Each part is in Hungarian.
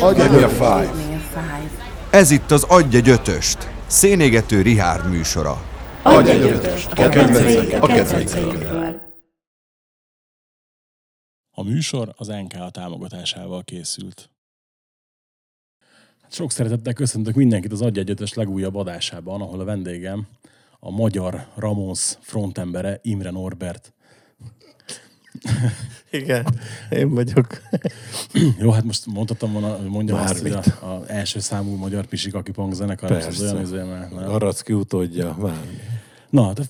Adj a five. Ez itt az Adj egy ötöst, szénégető Rihárd műsora. Adj egy ötöst. A kedvencek, a kedvencek. A műsor az NK támogatásával készült. Hát Sok szeretettel köszöntök mindenkit az Adj Egyötös legújabb adásában, ahol a vendégem a magyar Ramos frontembere Imre Norbert. Igen, én vagyok. Jó, hát most mondhatom volna, hogy mondjam azt, hogy Bármit. a, a első számú magyar Pisik Pong zenekar, az olyan izé, mert. Aracki utódja, bármi. Na, de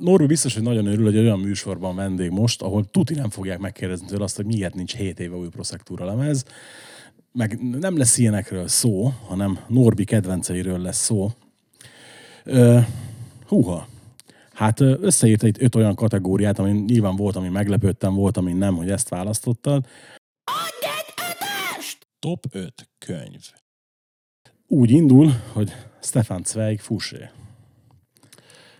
Norbi biztos, hogy nagyon örül, hogy egy olyan műsorban vendég most, ahol tuti nem fogják megkérdezni tőle azt, hogy miért nincs 7 éve új proszektúra lemez, meg nem lesz ilyenekről szó, hanem Norbi kedvenceiről lesz szó. Húha, hát összeírta itt öt olyan kategóriát, ami nyilván volt, ami meglepődtem, volt, ami nem, hogy ezt választottad. Top 5 könyv. Úgy indul, hogy Stefan Zweig Fouché.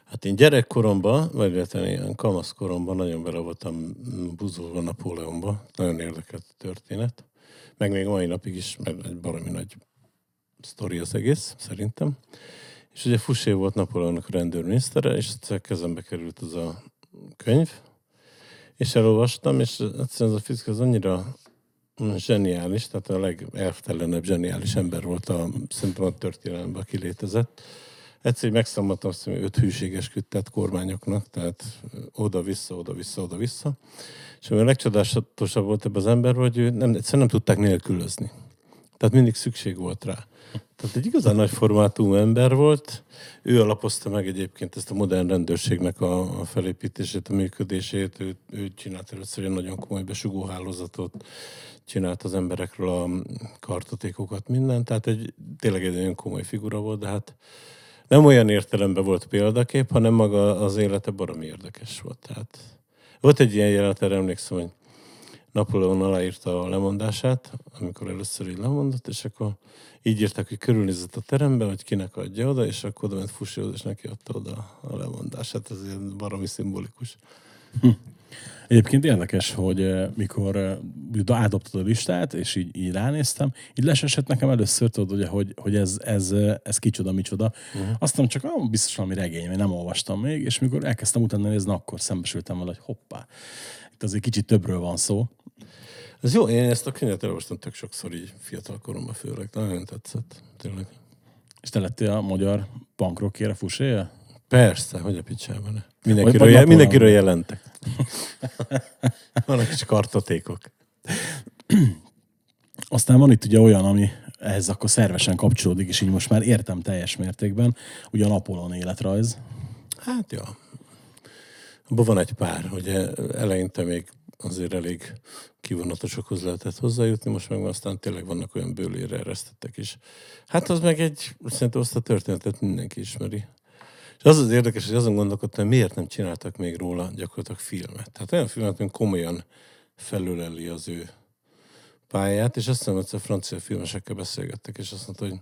Hát én gyerekkoromban, vagy illetve ilyen kamaszkoromban nagyon bele voltam buzulva Napóleonba. Nagyon érdekelt a történet. Meg még mai napig is, mert egy baromi nagy sztori az egész, szerintem. És ugye Fusé volt Napóleonnak a rendőrminisztere, és egyszer kezembe került az a könyv, és elolvastam, és egyszerűen ez a fizik az annyira zseniális, tehát a legelvtelenebb zseniális ember volt a, szerintem a történelemben, aki létezett. Egyszer megszámoltam azt, hogy öt hűséges küttet kormányoknak, tehát oda-vissza, oda-vissza, oda-vissza. És ami a legcsodálatosabb volt ebben az ember, hogy ő nem, egyszerűen nem tudták nélkülözni. Tehát mindig szükség volt rá. Tehát egy igazán nagy formátumú ember volt. Ő alapozta meg egyébként ezt a modern rendőrségnek a, a felépítését, a működését. Ő, ő csinált először egy nagyon komoly besugóhálózatot, csinált az emberekről a kartotékokat, mindent. Tehát egy, tényleg egy nagyon komoly figura volt, de hát nem olyan értelemben volt példakép, hanem maga az élete baromi érdekes volt. Tehát volt egy ilyen jelenet, erre emlékszem, hogy Napóleon aláírta a lemondását, amikor először így lemondott, és akkor így írták, hogy körülnézett a terembe, hogy kinek adja oda, és akkor oda ment Fussyhoz, és neki adta oda a lemondását. Ez ilyen baromi szimbolikus. Egyébként érdekes, hogy eh, mikor eh, átdobtad a listát, és így, így ránéztem, így lesesett nekem először, tudod, ugye, hogy, hogy ez, ez, eh, ez kicsoda, micsoda. Uh-huh. Aztán csak ah, biztos valami regény, mert nem olvastam még, és mikor elkezdtem utána nézni, akkor szembesültem vele, hogy hoppá, itt azért kicsit többről van szó. Ez jó, én ezt a könyvet elolvastam tök sokszor így fiatal koromban főleg. Nagyon tetszett, tényleg. És te lettél a magyar bankrockére fuséje? Persze, hogy a picsában. ne. Mindenkiről, vagy je, Napóleon. mindenkiről jelentek. Vannak kis kartotékok. Aztán van itt ugye olyan, ami ehhez akkor szervesen kapcsolódik, és így most már értem teljes mértékben, ugye a Napóleon életrajz. Hát ja. Abban van egy pár, ugye eleinte még azért elég kivonatosokhoz lehetett hozzájutni, most meg aztán tényleg vannak olyan bőlére eresztettek is. Hát az meg egy, szerintem azt a történetet mindenki ismeri. És az az érdekes, hogy azon gondolkodtam, hogy miért nem csináltak még róla gyakorlatilag filmet. Tehát olyan filmet, ami komolyan felüleli az ő pályát, és azt hiszem, hogy a francia filmesekkel beszélgettek, és azt mondta, hogy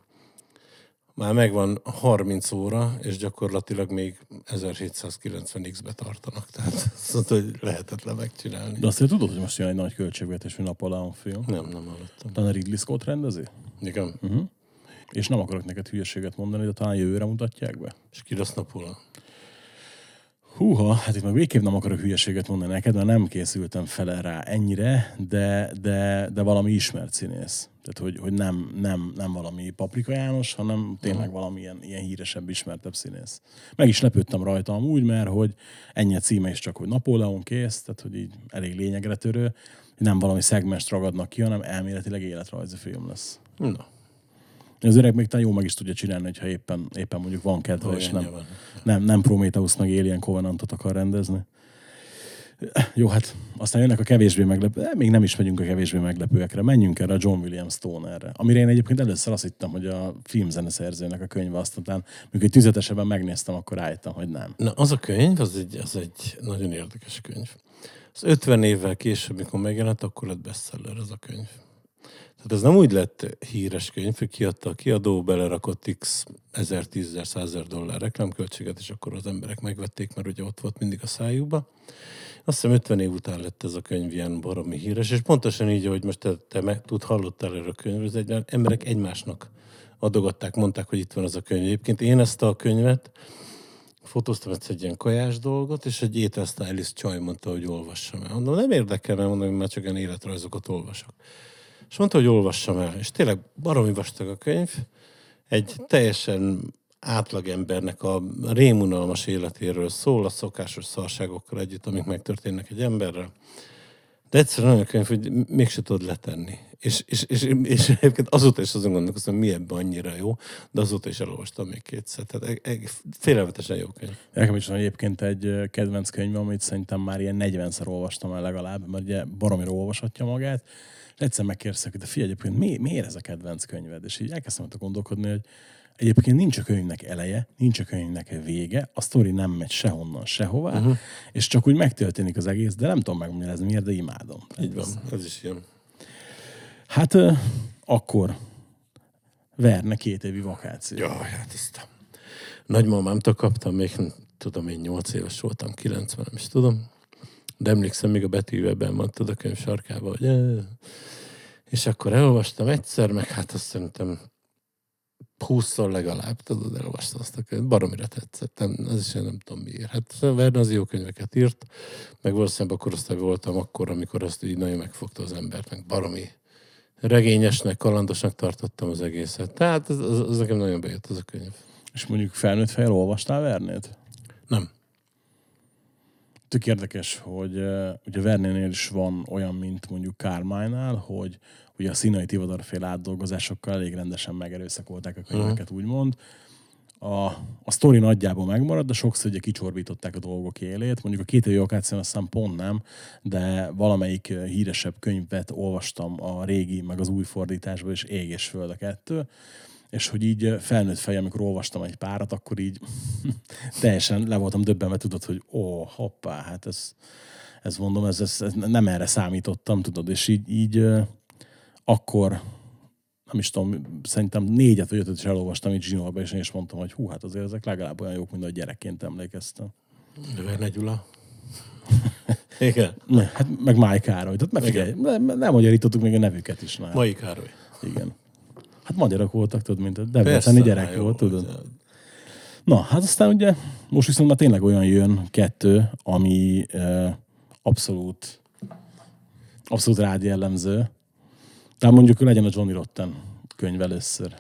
már megvan 30 óra, és gyakorlatilag még 1790x-be tartanak. Tehát azt hogy lehetetlen megcsinálni. De azt hogy tudod, hogy most jön egy nagy költségvetésű Napóleon film. Nem, nem hallottam. Talán Ridley Scott rendezi? Igen. Uh-huh. És nem akarok neked hülyeséget mondani, de talán jövőre mutatják be. És ki lesz Napóleon? Húha, hát itt meg végképp nem akarok hülyeséget mondani neked, mert nem készültem fel rá ennyire, de, de, de valami ismert színész. Tehát, hogy, hogy nem, nem, nem valami Paprika János, hanem tényleg valami ilyen, ilyen híresebb, ismertebb színész. Meg is lepődtem rajta amúgy, mert hogy ennyi a címe is csak, hogy Napóleon kész, tehát hogy így elég lényegre törő, nem valami szegmest ragadnak ki, hanem elméletileg életrajzi film lesz. Na, Az öreg még talán jó meg is tudja csinálni, hogyha éppen, éppen mondjuk van kedve, és Olyanja nem, van. nem, nem Prometheus meg Alien Covenantot akar rendezni. Jó, hát aztán jönnek a kevésbé meglepő, de még nem is megyünk a kevésbé meglepőekre. Menjünk erre a John William Stonerre. Amire én egyébként először azt hittem, hogy a filmzeneszerzőnek a könyve, aztán mikor tüzetesebben megnéztem, akkor rájöttem, hogy nem. Na, az a könyv, az egy, az egy nagyon érdekes könyv. Az 50 évvel később, mikor megjelent, akkor lett bestseller ez a könyv. Tehát ez nem úgy lett híres könyv, hogy kiadta a kiadó, belerakott x 1000, 10 100 dollár reklámköltséget, és akkor az emberek megvették, mert ugye ott volt mindig a szájukba. Azt hiszem 50 év után lett ez a könyv ilyen baromi híres, és pontosan így, hogy most te, te meg, tud, hallottál erről a könyvről, ez egy, emberek egymásnak adogatták, mondták, hogy itt van az a könyv. Egyébként én ezt a könyvet fotóztam egyszer egy ilyen kajás dolgot, és egy ételstylist csaj mondta, hogy olvassam el. Mondom, nem érdekel, mert mondom, hogy már csak ilyen életrajzokat olvasok. És mondta, hogy olvassam el. És tényleg baromi vastag a könyv. Egy teljesen átlagembernek a rémunalmas életéről szól, a szokásos szarságokkal együtt, amik megtörténnek egy emberrel. De egyszerűen olyan könyv, hogy mégse tudod letenni. És, és, és, és egyébként azóta is azon gondolkozom, mi ebben annyira jó, de azóta is elolvastam még kétszer. Tehát félelmetesen jó könyv. Nekem is van egyébként egy kedvenc könyv, amit szerintem már ilyen 40-szer olvastam el legalább, mert ugye baromira olvashatja magát. Egyszer megkérdeztek, hogy de figyelj, egyébként mi, miért ez a kedvenc könyved? És így elkezdtem gondolkodni, hogy Egyébként nincs a könyvnek eleje, nincs a könyvnek vége, a sztori nem megy sehonnan, sehová, uh-huh. és csak úgy megtörténik az egész, de nem tudom megmagyarázni miért, de imádom. Így van, ez is ilyen. Hát uh, akkor verne két évi vakáció. Jaj, hát ezt nagymamámtól kaptam, még tudom én 8 éves voltam, 90, nem is tudom. De emlékszem, még a betűveben van, tudod, a könyv sarkában, hogy és akkor elolvastam egyszer, meg hát azt szerintem húszszor legalább, tudod, elolvastam azt a könyvet. Baromira tetszett. Nem, ez is nem tudom miért. Hát Verne az jó könyveket írt, meg valószínűleg akkor azt voltam akkor, amikor azt így nagyon megfogta az embert, meg baromi regényesnek, kalandosnak tartottam az egészet. Tehát az, az, az nekem nagyon bejött az a könyv. És mondjuk felnőtt fejl olvastál Vernét? Nem. Tök érdekes, hogy uh, ugye Vernénél is van olyan, mint mondjuk Kármánynál, hogy ugye a színai tivadar átdolgozásokkal elég rendesen megerőszakolták a könyveket, uh-huh. úgymond. A, a sztori nagyjából megmarad, de sokszor ugye kicsorbították a dolgok élét. Mondjuk a két évi okáción azt hiszem pont nem, de valamelyik híresebb könyvet olvastam a régi, meg az új fordításban, és ég és föld a kettő és hogy így felnőtt fej, amikor olvastam egy párat, akkor így teljesen le voltam döbbenve, tudod, hogy ó, hoppá, hát ez, ez mondom, ez, ez, ez nem erre számítottam, tudod, és így, így akkor nem is tudom, szerintem négyet vagy ötöt is elolvastam itt Zsinórba, és én is mondtam, hogy hú, hát azért ezek legalább olyan jók, mint a gyerekként emlékeztem. Verne Gyula. Igen. Hát meg Máj Károly. Tehát megfigyelj, nem, nem magyarítottuk még a nevüket is már. Mai Károly. Igen. Hát magyarok voltak, tudod, mint a debreceni gyerek jó, volt, tudod. Na, hát aztán ugye most viszont már tényleg olyan jön kettő, ami uh, abszolút abszolút rád jellemző. Tehát mondjuk legyen a Johnny Rotten könyv először.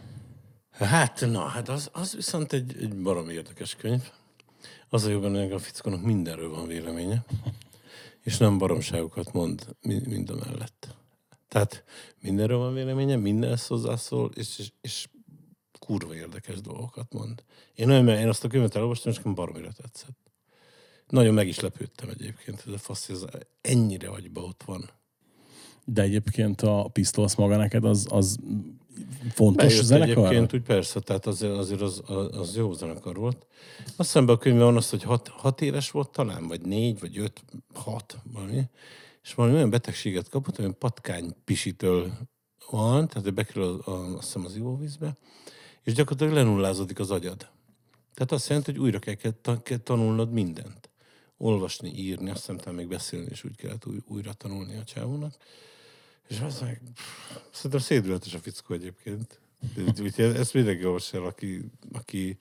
Hát, na, hát az, az viszont egy, egy baromi érdekes könyv. Az a jobban, hogy a fickónak mindenről van véleménye, és nem baromságokat mond mind a mellett. Tehát mindenről van véleménye, mindenhez hozzászól, és, és, és kurva érdekes dolgokat mond. Én, nagyon, én azt a könyvet elolvastam, és nekem baromira tetszett. Nagyon meg is lepődtem egyébként, ez a fasz, ez ennyire agyba ott van. De egyébként a Pistols maga neked az, az fontos Bejött zenekar? Egyébként úgy persze, tehát azért, azért az, az, jó zenekar volt. Azt hiszem, a könyvben van az, hogy hat, hat éves volt talán, vagy négy, vagy öt, hat, valami. És valami olyan betegséget kapott, olyan patkány pisitől van, tehát bekerül a, a, azt hiszem az ivóvízbe, és gyakorlatilag lenullázódik az agyad. Tehát azt jelenti, hogy újra kell, kell tanulnod mindent. Olvasni, írni, azt hiszem, még beszélni is úgy kellett új, újra tanulni a csávónak. És az meg, szerintem szédületes a fickó egyébként. Úgyhogy ezt mindenki olvas el, aki, aki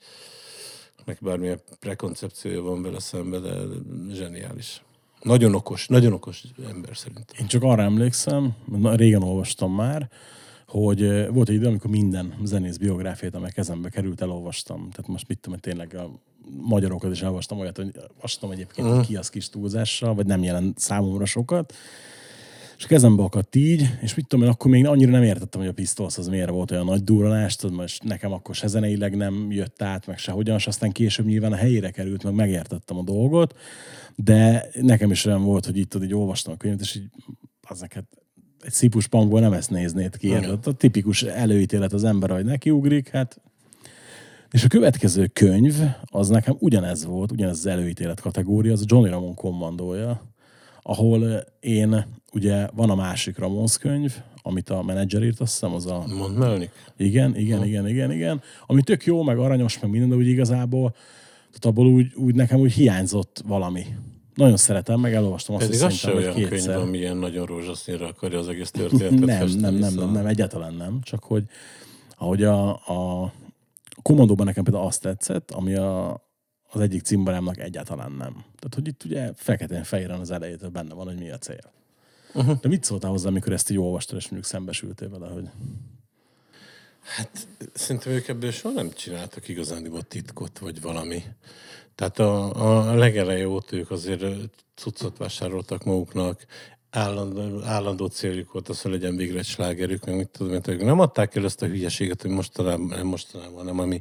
neki bármilyen prekoncepciója van vele szembe, de zseniális. Nagyon okos, nagyon okos ember szerintem. Én csak arra emlékszem, régen olvastam már, hogy volt egy idő, amikor minden zenész biográfiát, amely kezembe került, elolvastam. Tehát most mit tudom, tényleg a magyarokat is elolvastam olyat, hogy olvastam egyébként, uh-huh. ki az kis túlzással, vagy nem jelent számomra sokat. És a kezembe akadt így, és mit tudom én, akkor még annyira nem értettem, hogy a Pistols az miért volt olyan nagy durranás, tudod, most nekem akkor se zeneileg nem jött át, meg se hogyan, és aztán később nyilván a helyére került, meg megértettem a dolgot, de nekem is olyan volt, hogy itt tudod, így olvastam a könyvet, és így az neked egy szipus pangból nem ezt néznéd ki. A, a tipikus előítélet az ember, hogy nekiugrik, hát és a következő könyv, az nekem ugyanez volt, ugyanez az előítélet kategória, az a Johnny Ramon kommandója, ahol én, ugye van a másik Ramones könyv, amit a menedzser írt, azt hiszem, az a... Mondd Melnik. Igen, igen, igen, igen, igen. Ami tök jó, meg aranyos, meg minden, de úgy igazából, tehát abból úgy, úgy nekem úgy hiányzott valami. Nagyon szeretem, meg elolvastam azt, Pedig hogy az se olyan könyv, kétszer. ami ilyen nagyon rózsaszínre akarja az egész történetet Nem, festeni, nem, nem, szóval- nem, nem, egyáltalán nem. Csak hogy ahogy a, a Kommandóban nekem például azt tetszett, ami a, az egyik cimborámnak egyáltalán nem. Tehát, hogy itt ugye feketén fehéren az elejétől benne van, hogy mi a cél. Uh-huh. De mit szóltál hozzá, amikor ezt így olvastad, és mondjuk szembesültél vele, hogy Hát szerintem ők ebből soha nem csináltak igazán titkot, vagy valami. Tehát a, a legeleje óta ők azért cuccot vásároltak maguknak, állandó, állandó céljuk volt az, hogy legyen végre egy slágerük, meg mit tudom, én, nem adták el ezt a hülyeséget, hogy mostanában, nem mostanában, hanem ami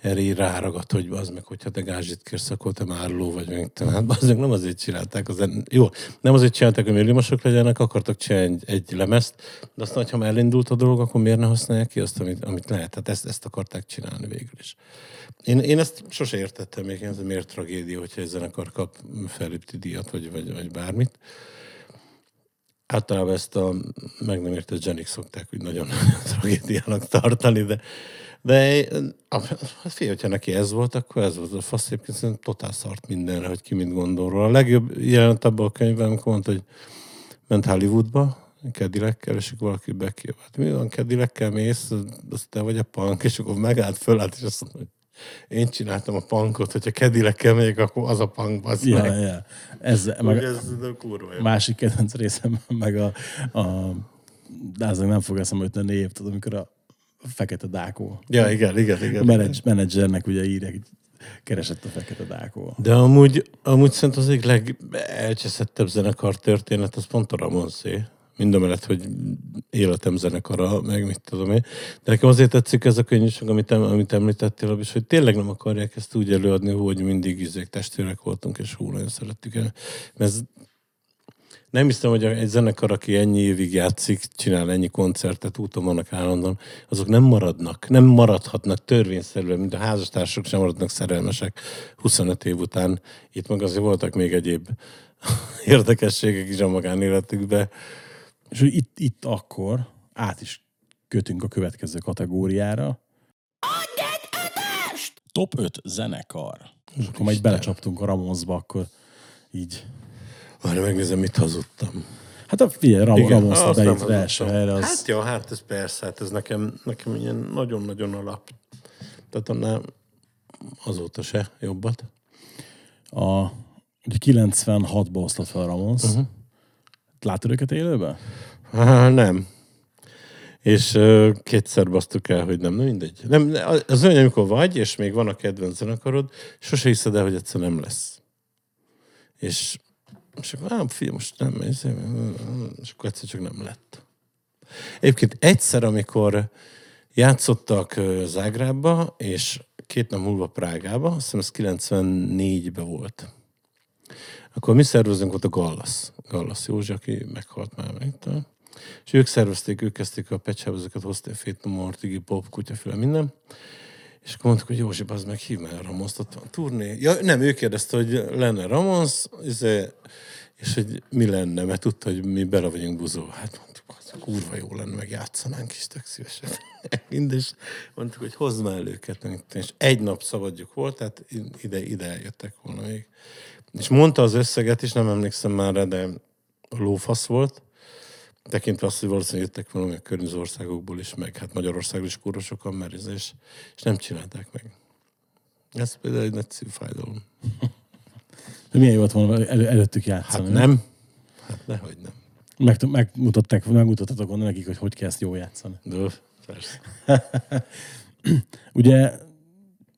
erre így ráragadt, hogy az meg, hogyha te gázsit kérsz, akkor te márló vagy, meg hát azok nem azért csinálták, az, jó, nem azért csinálták, hogy milliómosok legyenek, akartak csinálni egy, egy lemezt, de aztán, ha elindult a dolog, akkor miért ne használják ki azt, amit, amit lehet? Hát ezt, ezt akarták csinálni végül is. Én, én ezt sose értettem még, ez miért tragédia, hogyha egy zenekar kap fellépti díjat, vagy, vagy, vagy bármit. Általában ezt a meg nem értett zsenik szokták úgy nagyon tragédiának tartani, de, de hát figyelj, hogyha neki ez volt, akkor ez volt a fasz. Egyébként szerintem totál szart mindenre, hogy ki mit gondol róla. A legjobb jelent abban a könyvben, amikor mondta, hogy ment Hollywoodba, Kedilekkel, és akkor valaki bekívát. Mi van, Kedilekkel mész, az te vagy a punk, és akkor megállt, fölállt, és azt mondta, hogy én csináltam a punkot, hogyha Kedilekkel megyek, akkor az a punk, az ja, meg. ja. Ez, meg. Ez de kurva jó. másik kedvenc részem, meg a, a de azok nem fog eszembe jutni a név, tudod, amikor a fekete dákó. Ja, igen, igen, A igen. menedzs, menedzsernek ugye hogy keresett a fekete dákó. De amúgy, amúgy szerintem az egyik legelcseszettebb zenekar történet, az pont a Ramonszé. Mind a mellett, hogy életem zenekara, meg mit tudom én. De nekem azért tetszik ez a könyvség, amit, em- amit említettél, is, hogy tényleg nem akarják ezt úgy előadni, hogy mindig izék testvérek voltunk, és hú, nagyon szerettük el. Mert ez nem hiszem, hogy egy zenekar, aki ennyi évig játszik, csinál ennyi koncertet, úton vannak állandóan, azok nem maradnak, nem maradhatnak törvényszerűen, mint a házastársak sem maradnak szerelmesek 25 év után. Itt meg azért voltak még egyéb érdekességek is a magánéletükben. És hogy itt, itt akkor át is kötünk a következő kategóriára. Top 5 zenekar. És akkor majd belecsaptunk a Ramonsba, akkor így. Várj, megnézem, mit hazudtam. Hát a figyelj, Ram, nem bejut hazudtam. első helyre, az... Hát jó, hát ez persze, hát ez nekem, nekem ilyen nagyon-nagyon alap. Tehát annál azóta se jobbat. A, ugye 96-ba osztott fel a Ramons. Uh-huh. Látod őket élőben? Há, nem. És uh, kétszer basztuk el, hogy nem, na mindegy. Nem, az olyan, amikor vagy, és még van a kedvenc zenekarod, sose hiszed el, hogy egyszer nem lesz. És, és akkor, ám, figyelj, most nem, és, és akkor egyszer csak nem lett. Egyébként egyszer, amikor játszottak ö, Zágrábba, és két nap múlva Prágába, azt hiszem ez 94-ben volt. Akkor mi szervezünk ott a Gallas. Gallas Józsi, aki meghalt már meg. talán. És ők szervezték, ők kezdték a pecshábozokat, hozták Fate No More, Iggy Pop, kutyaféle, minden. És akkor mondtuk, hogy Józsi, az meg hív már Ramonszt, ott van turné. Ja, nem, ő kérdezte, hogy lenne Ramonsz, izé, és hogy mi lenne, mert tudta, hogy mi bele vagyunk buzó. Hát mondtuk, az kurva jó lenne, meg játszanánk is tök szívesen. Mindes, mondtuk, hogy hozd már el őket. És egy nap szabadjuk volt, tehát ide, ide eljöttek volna még. És mondta az összeget is, nem emlékszem már rá, de lófasz volt. Tekintve azt, hogy valószínűleg jöttek valami a környező országokból is, meg hát Magyarországról is kurva sokan, mert ez, és, és nem csinálták meg. Ez például egy nagy szívfájdalom. De milyen jó volt volna elő, előttük Hát játszani. nem. Hát nehogy nem. Meg, megmutatták, megmutattatok volna nekik, hogy hogy kell ezt jól játszani. De persze. Ugye,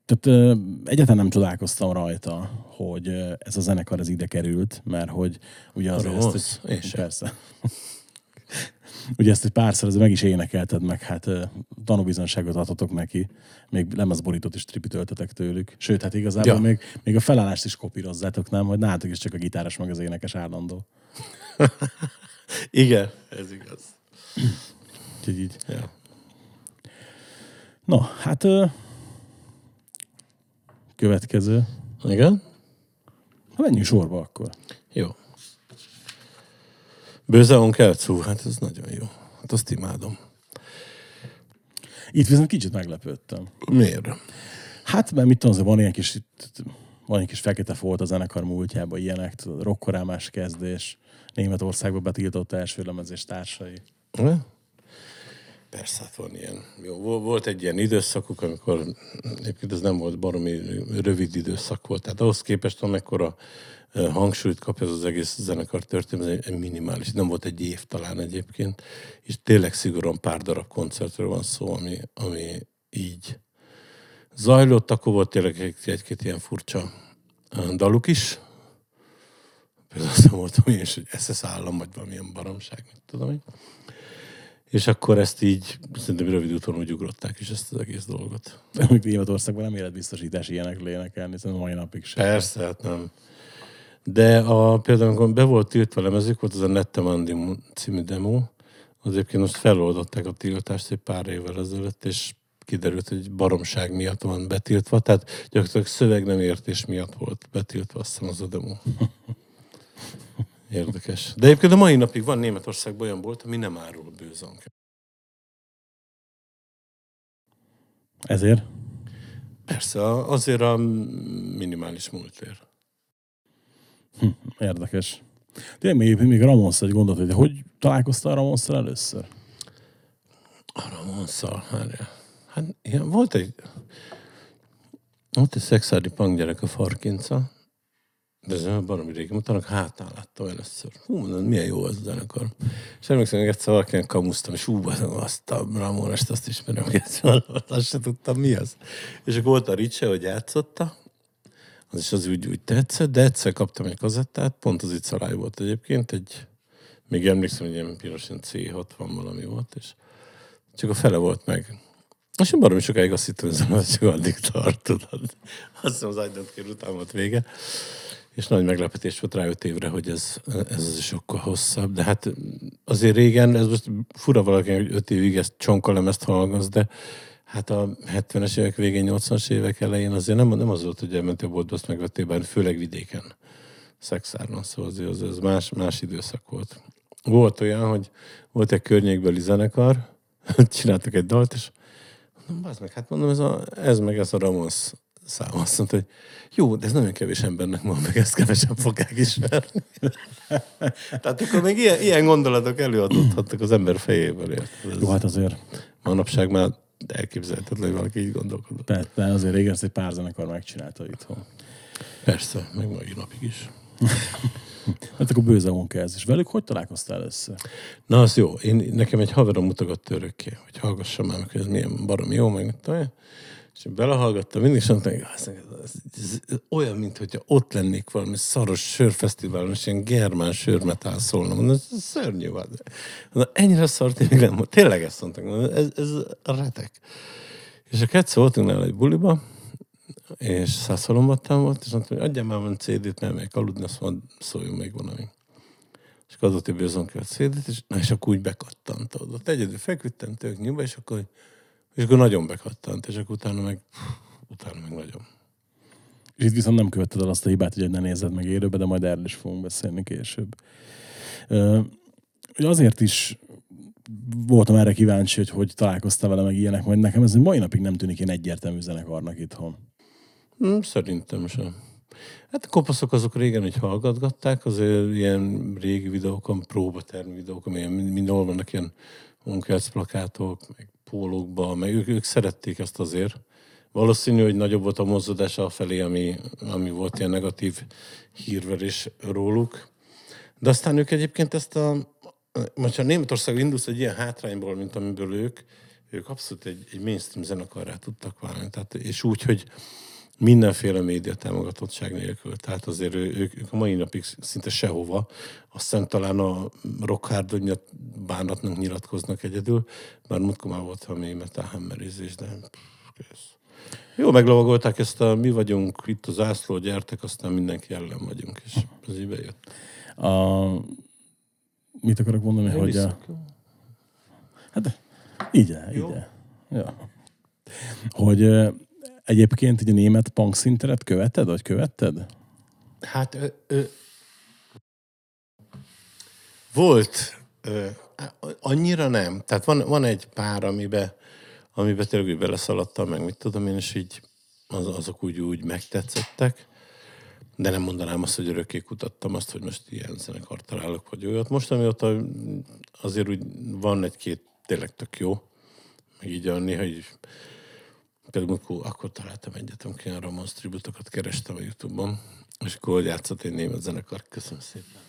tehát egyáltalán nem csodálkoztam rajta, hogy ez a zenekar ez ide került, mert hogy ugye azért Rossz? ezt, hogy, sem. persze. ugye ezt egy párszor ez meg is énekelted, meg hát tanúbizonságot adhatok neki. Még lemezborítót is tripitöltetek tőlük. Sőt, hát igazából Ja. még, még a felállást is kopírozzátok, nem? Hogy nálatok is csak a gitáros meg az énekes állandó. Igen, ez igaz. Úgyhogy így. Ja. No, hát következő. Igen? Ha menjünk sorba akkor. Jó. Bőzeon kell? Hú, hát ez nagyon jó. Hát azt imádom. Itt viszont kicsit meglepődtem. Miért? Hát, mert mit tudom, van ilyen kis, van egy kis fekete folt a zenekar múltjában, ilyenek, rokkorámás kezdés, Németországba betiltott első lemezés társai. Ne? Persze, hát van ilyen. Jó, vo- volt egy ilyen időszakuk, amikor egyébként ez nem volt baromi rövid időszak volt. Tehát ahhoz képest, ö, hangsúlyt kap ez az egész zenekar történet, egy minimális. Nem volt egy év talán egyébként, és tényleg szigorúan pár darab koncertről van szó, ami, ami így zajlott. Akkor volt tényleg egy- egy-két ilyen furcsa daluk is. Például azt mondtam én is, hogy SS állam, vagy valamilyen baromság, mit tudom én. És akkor ezt így, szerintem rövid úton úgy ugrották is ezt az egész dolgot. Amíg Németországban nem életbiztosítás ilyenek lénekelni, szerintem a mai napig sem. Persze, hát nem. De a, például, amikor be volt tiltva lemezük, volt az a Nettemandi című demo, az egyébként most feloldották a tiltást egy pár évvel ezelőtt, és kiderült, hogy baromság miatt van betiltva, tehát gyakorlatilag szöveg nem értés miatt volt betiltva, azt hiszem az a demo. Érdekes. De egyébként a mai napig van Németországban olyan bolt, ami nem árul bőzankát. Ezért? Persze, azért a minimális múltér. Érdekes. De még, még Ramonsz egy gondot, hogy hogy találkoztál Ramonszal először? A Ramonszal. Hát ilyen, volt egy... Volt egy szexádi punk gyerek a Farkinca, de ez nem baromi régen, utána hátán láttam először. Hú, mondom, milyen jó az a zenekar. És emlékszem, hogy egyszer valakinek kamusztam, és hú, azt a Ramonest, azt ismerem, hogy azt se tudtam, mi az. És akkor volt a Ricse, hogy játszotta, az is az úgy, úgy tetszett, de egyszer kaptam egy kazettát, pont az itt szarály volt egyébként, egy, még emlékszem, hogy ilyen piros ilyen C60 valami volt, és csak a fele volt meg. És én baromi sokáig azt hittem, hogy ez csak addig tart, tudod. Azt hiszem az don't care után volt vége. És nagy meglepetés volt rá öt évre, hogy ez, ez az is sokkal hosszabb. De hát azért régen, ez most fura valaki, hogy öt évig ezt csonkalemezt hallgatsz, de hát a 70-es évek végén, 80-as évek elején azért nem, nem az volt, hogy elmentél a boltba, azt megvettél, bár főleg vidéken szexáron, szóval azért az, az más, más időszak volt. Volt olyan, hogy volt egy környékbeli zenekar, csináltak egy dalt, és mondom, bazd meg, hát mondom, ez, a, ez meg ez a Ramos szám. Azt mondta, hogy jó, de ez nagyon kevés embernek van, meg ezt kevesen fogják ismerni. Tehát akkor még ilyen, ilyen gondolatok előadódhattak az ember fejéből. érted? Jó, hát azért, manapság már elképzelhetetlen, hogy valaki így gondolkodott. de azért régen ezt egy pár zenekar megcsinálta itthon. Persze, meg mai napig is. Hát akkor bőze ez is. Velük hogy találkoztál először? Na, az jó. Én, nekem egy haverom mutogatta örökké, hogy hallgassam már meg, hogy ez milyen baromi jó, meg mit. És belehallgattam mindig, és mondtam, hogy ez, ez, ez, ez, olyan, mint hogyha ott lennék valami szaros sörfesztiválon, és ilyen germán sörmetál szólna. Mondom, ez, szörnyű van. Mondom, ennyire szart még nem volt. Tényleg ezt mondtam, mondom, ez, ez retek. És a egyszer voltunk nála egy buliba, és százszalombattán volt, és mondtam, hogy adjam már van CD-t, nem megyek aludni, azt mondom, szóljon még valami. És akkor adott egy bizonkövet CD-t, és, na, és akkor úgy bekattant. Ott egyedül feküdtem tök nyugba, és akkor, és akkor nagyon bekattant, és akkor utána meg, utána meg nagyon. És itt viszont nem követted el azt a hibát, hogy ne nézed meg élőbe, de majd erről is fogunk beszélni később. Ugye azért is voltam erre kíváncsi, hogy hogy találkoztál vele, meg ilyenek, majd nekem ez mai napig nem tűnik ilyen egyértelmű zenekarnak itthon. Hm, szerintem sem. Hát a kopaszok azok régen, hogy hallgatgatták, azért ilyen régi videókon, próbatermi videókon, ilyen, mindenhol vannak ilyen Unkels plakátok, meg pólókba, meg ők, ők szerették ezt azért. Valószínű, hogy nagyobb volt a mozdulás felé, ami, ami volt ilyen negatív hírverés róluk. De aztán ők egyébként ezt a... Most ha Németország indulsz egy ilyen hátrányból, mint amiből ők, ők abszolút egy, egy mainstream zenekarrá tudtak válni. Tehát, és úgy, hogy mindenféle média támogatottság nélkül. Tehát azért ő- ők, ők a mai napig szinte sehova. Azt hiszem talán a Rock Hard bánatnak nyilatkoznak egyedül, bár múltkor már volt a mély metal hammerizés, de pff, kész. Jó, meglovagolták ezt a mi vagyunk, itt az zászló, gyertek, aztán mindenki ellen vagyunk, és ez így bejött. A, mit akarok mondani, hogy a. Hát, így Jó. így Ja. Hogy egyébként egy német punk szinteret követed, vagy követted? Hát ö, ö, volt ö, Annyira nem. Tehát van, van egy pár, amiben, amiben tényleg beleszaladtam, meg mit tudom én, és így az, azok úgy, úgy megtetszettek. De nem mondanám azt, hogy örökké kutattam azt, hogy most ilyen zenekart találok, vagy olyat. Most amióta azért úgy van egy-két tényleg tök jó, meg így a néha így, például akkor, találtam egyet, amikor ilyen Ramones tributokat kerestem a Youtube-on, és akkor játszott egy német zenekar. Köszönöm szépen.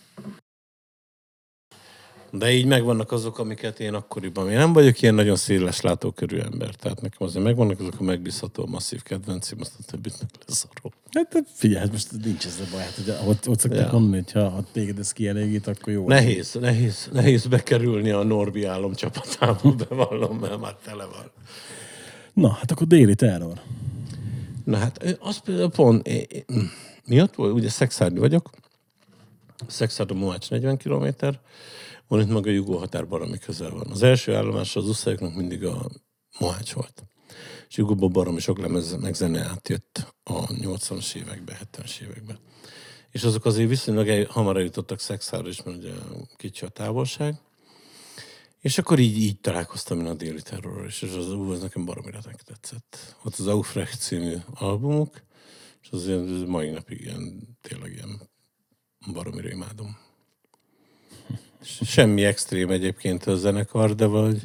De így megvannak azok, amiket én akkoriban... Én nem vagyok ilyen nagyon széles látókörű ember, tehát nekem azért megvannak azok a megbízható, masszív kedvencim, azt a többit meg leszarol. Hát te figyelj, hát most nincs ez a baj. Hát, ugye, ott, ott szokták Ja. mondani, hogy ha, téged ez kielégít, akkor jó. Nehéz, nehéz, nehéz bekerülni a Norbi álom csapatába, bevallom, mert már tele van. Na, hát akkor déli terror. Na hát az például pont, miatt volt, ugye Szexárdi vagyok, Szexárdon Mohács 40 km, van itt maga a Jugó határ baromi közel van. Az első állomás az uszályoknak mindig a Mohács volt. És Jugóban baromi sok lemez meg zene átjött a 80-as években, 70-es években. És azok azért viszonylag hamar eljutottak Szexárra is, mert ugye kicsi a távolság. És akkor így, így találkoztam én a déli terrorral, és az, ú, az nekem baromira tetszett. Ott az Aufrecht című albumuk, és az ilyen, mai napig ilyen, tényleg ilyen baromira imádom. Semmi extrém egyébként a zenekar, de vagy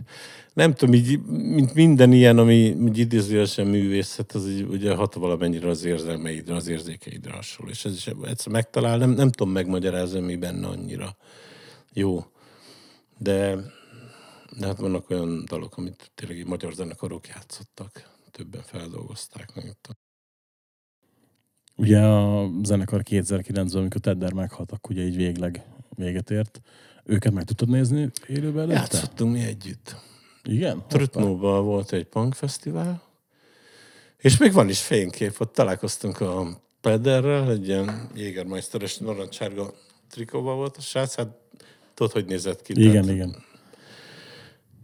nem tudom, így, mint minden ilyen, ami így idézőjelesen művészet, az így, ugye hat valamennyire az érzelmeidre, az érzékeidre hasonló. És ez is egyszer megtalál, nem, nem tudom megmagyarázni, mi benne annyira jó. De, de hát vannak olyan dalok, amit tényleg magyar zenekarok játszottak, többen feldolgozták meg. Ugye a zenekar 2009-ben, amikor Tedder meghalt, akkor ugye így végleg véget ért. Őket meg tudtad nézni élőben előtte? Játszottunk mi együtt. Igen? Trutnóban volt egy punk fesztivál, és még van is fénykép, ott találkoztunk a Pederrel, egy ilyen Jägermeisteres narancsárga trikóban volt a srác, hát tudod, hogy nézett ki. Igen, tehát- igen.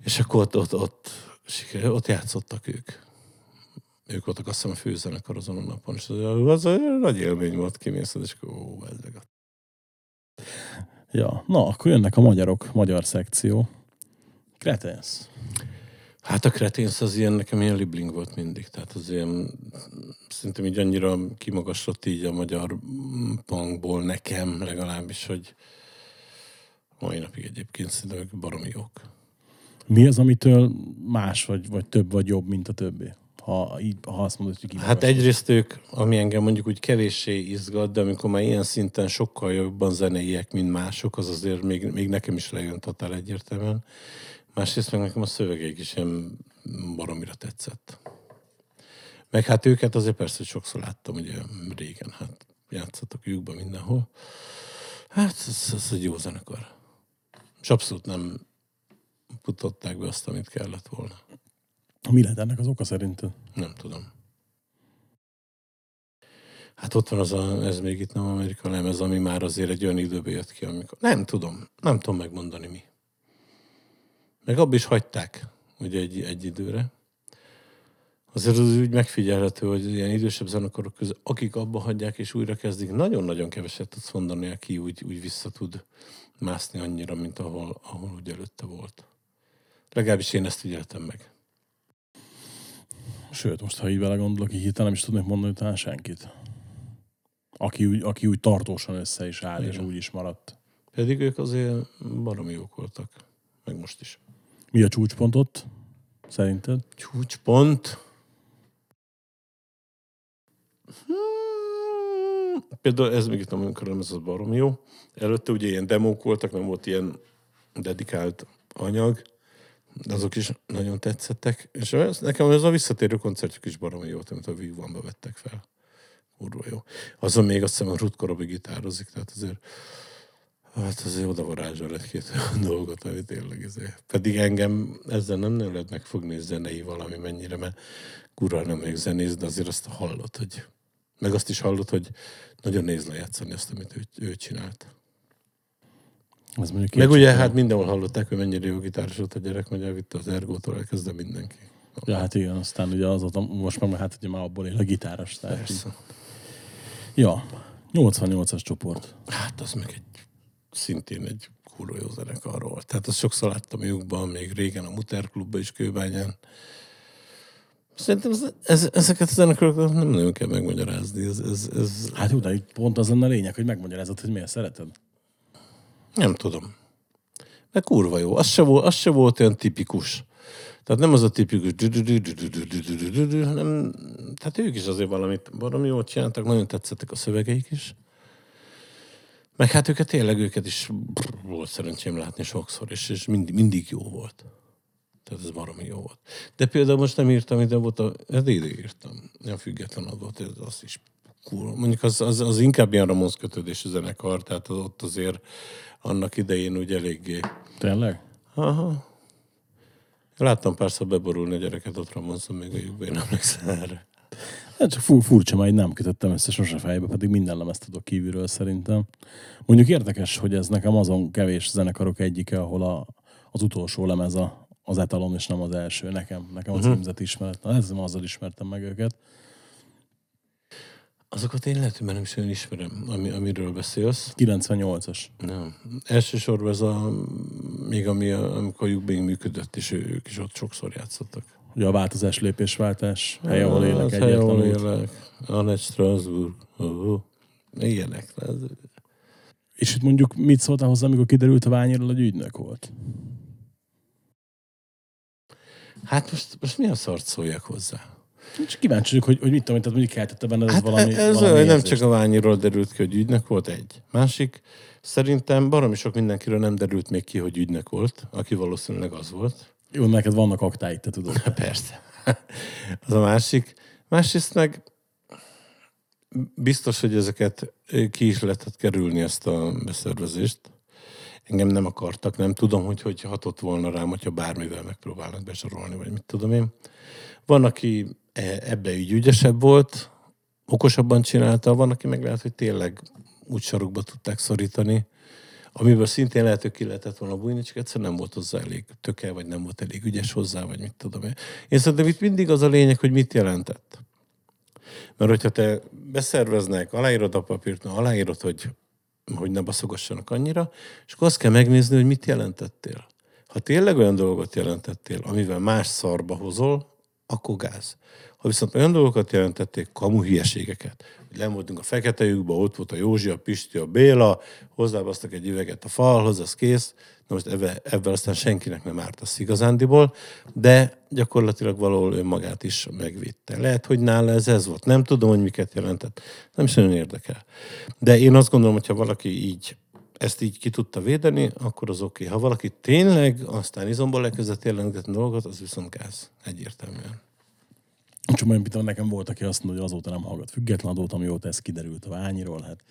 És akkor ott, ott, ott, ott játszottak ők. Ők voltak azt hiszem a főzenekar azon a napon, és az, az nagy élmény volt, kimész, és akkor ó, ez meg a Ja, na, akkor jönnek a magyarok, magyar szekció. Kretens. Hát a Kreténsz az ilyen, nekem ilyen libling volt mindig. Tehát az ilyen, szerintem így annyira kimagaslott így a magyar punkból nekem legalábbis, hogy mai napig egyébként szerintem baromi jók. Mi az, amitől más vagy, vagy több vagy jobb, mint a többi? Ha, így, ha azt mondod, hogy Hát egyrészt ők, ami engem mondjuk úgy kevéssé izgat, de amikor már ilyen szinten sokkal jobban zeneiek, mint mások, az azért még, még nekem is lejön totál egyértelműen. Másrészt meg nekem a szövegeik is ilyen baromira tetszett. Meg hát őket azért persze hogy sokszor láttam, ugye régen, hát játszottak lyukban mindenhol. Hát ez, ez egy jó zenekar. És abszolút nem futották be azt, amit kellett volna. Mi lehet ennek az oka szerinted? Nem tudom. Hát ott van az a, ez még itt nem Amerika lemez, ami már azért egy olyan időbe jött ki, amikor... Nem tudom, nem tudom megmondani mi. Meg abba is hagyták, ugye egy, egy időre. Azért az úgy megfigyelhető, hogy ilyen idősebb zenekarok közül, akik abba hagyják és újra kezdik, nagyon-nagyon keveset tudsz mondani, aki úgy, úgy vissza tud mászni annyira, mint ahol, ahol úgy előtte volt. Legalábbis én ezt figyeltem meg. Sőt, most ha így vele gondolok, így hirtelen nem is tudnék mondani talán senkit. Aki úgy, aki úgy tartósan össze is áll, és Igen. úgy is maradt. Pedig ők azért baromi jók voltak. Meg most is. Mi a csúcspont ott? Szerinted? Csúcspont. Hmm, Például ez még itt a munkarom, ez az baromi jó. Előtte ugye ilyen demók voltak, nem volt ilyen dedikált anyag, azok is nagyon tetszettek. És ez, nekem ez a visszatérő koncertjük is baromi jó, amit a Big One-ba vettek fel. Kurva jó. Azon még azt hiszem a Ruth Korobi gitározik, tehát azért Hát azért oda varázsol egy-két dolgot, ami tényleg ezért. Pedig engem ezzel nem, nem lehet megfogni zenei valami mennyire, mert kurva nem még zenész, de azért azt hallott, hogy meg azt is hallott, hogy nagyon néz lejátszani azt, amit ő, ő csinált. Ez mondjuk Meg ugye hát mindenhol hallották, hogy mennyire jó gitáros volt a gyerek, hogy elvitte az ergótól elkezdve mindenki. Ja, hát igen, aztán ugye az, az most meg hát ugye már abból él a gitáros. Tehát így. Persze. Ja, 88-as csoport. Hát az meg egy szintén egy kurva jó zenekarról. Tehát azt sokszor láttam lyukban, még régen a Muter klubban is Kőbányán. Szerintem ez, ez, ezeket a zenekarokat nem nagyon kell megmagyarázni. Ez, ez, ez, Hát jó, de itt pont az lenne a lényeg, hogy megmagyarázod, hogy miért szereted. Nem tudom. De kurva jó. Az se, volt, az se volt olyan tipikus. Tehát nem az a tipikus nem, tehát ők is azért valamit baromi jól csináltak, nagyon tetszettek a szövegeik is. Meg hát őket tényleg őket is volt szerencsém látni sokszor, és, és mindig, mindig jó volt. Tehát ez baromi jó volt. De például most nem írtam ide, volt a, ez ide írtam. Nem független adott, ez az is cool. Mondjuk az, az, az inkább ilyen Ramonsz kötődésű zenekar, tehát az, ott azért annak idején úgy eléggé Tényleg? Aha. Láttam párszor beborulni a gyereket ott Ramonszon, még a lyukba, én emlékszem erre. Hát csak fur, furcsa, így nem kötöttem össze sose fejbe, pedig minden lemezt tudok kívülről szerintem. Mondjuk érdekes, hogy ez nekem azon kevés zenekarok egyike, ahol a, az utolsó lemez a, az etalon, és nem az első. Nekem, nekem a címzet ismert. Na, ez azzal ismertem meg őket. Azokat én lehet, hogy már nem is olyan ismerem, ami, amiről beszélsz. 98-as. Nem. Elsősorban ez a, még ami, a, amikor a lyuk még működött, és ők is ott sokszor játszottak. Ugye a változás, lépésváltás, hely, ahol élek, Az hely, ahol élek. Annette Strasbourg. Oh, ilyenek. Ez, És itt mondjuk mit szóltál hozzá, amikor kiderült a ványéről, hogy ügynök volt? hát most, most mi a szart szóljak hozzá? Csak kíváncsi vagyok, hogy, hogy mit tudom, tehát mondjuk keltette benned ez Hát valami, ez valami nem érzést. csak a Ványiról derült ki, hogy ügynök volt, egy. Másik, szerintem baromi sok mindenkiről nem derült még ki, hogy ügynök volt, aki valószínűleg az volt. Jó, neked vannak aktáid, te tudod. Persze. az a másik. Másrészt meg biztos, hogy ezeket ki is lehetett kerülni, ezt a beszervezést. Engem nem akartak, nem tudom, hogy hogy hatott volna rám, hogyha bármivel megpróbálnak besorolni, vagy mit tudom én. Van, aki ebbe így ügyesebb volt, okosabban csinálta, van, aki meg lehet, hogy tényleg úgy sarokba tudták szorítani, amiből szintén lehet, hogy ki lehetett volna bújni, csak egyszer nem volt hozzá elég töke, vagy nem volt elég ügyes hozzá, vagy mit tudom én. Én szerintem itt mindig az a lényeg, hogy mit jelentett. Mert hogyha te beszerveznek, aláírod a papírt, na, aláírod, hogy, hogy ne baszogassanak annyira, és akkor azt kell megnézni, hogy mit jelentettél. Ha tényleg olyan dolgot jelentettél, amivel más szarba hozol, akkor gáz. Ha viszont olyan dolgokat jelentették, kamu hülyeségeket, hogy nem voltunk a fekete lyukba, ott volt a Józsi, a Pisti, a Béla, hozzábasztak egy üveget a falhoz, az kész. Na most ebben, ebben aztán senkinek nem árt az igazándiból, de gyakorlatilag valahol önmagát is megvitte. Lehet, hogy nála ez ez volt. Nem tudom, hogy miket jelentett. Nem is nagyon érdekel. De én azt gondolom, hogyha valaki így ezt így ki tudta védeni, akkor az oké. Okay. Ha valaki tényleg aztán izomból elkezdett jelentgetni dolgot, az viszont gáz. Egyértelműen. Csak olyan például nekem volt, aki azt mondja, hogy azóta nem hallgat független adót, amióta ez kiderült a ványiról. Hát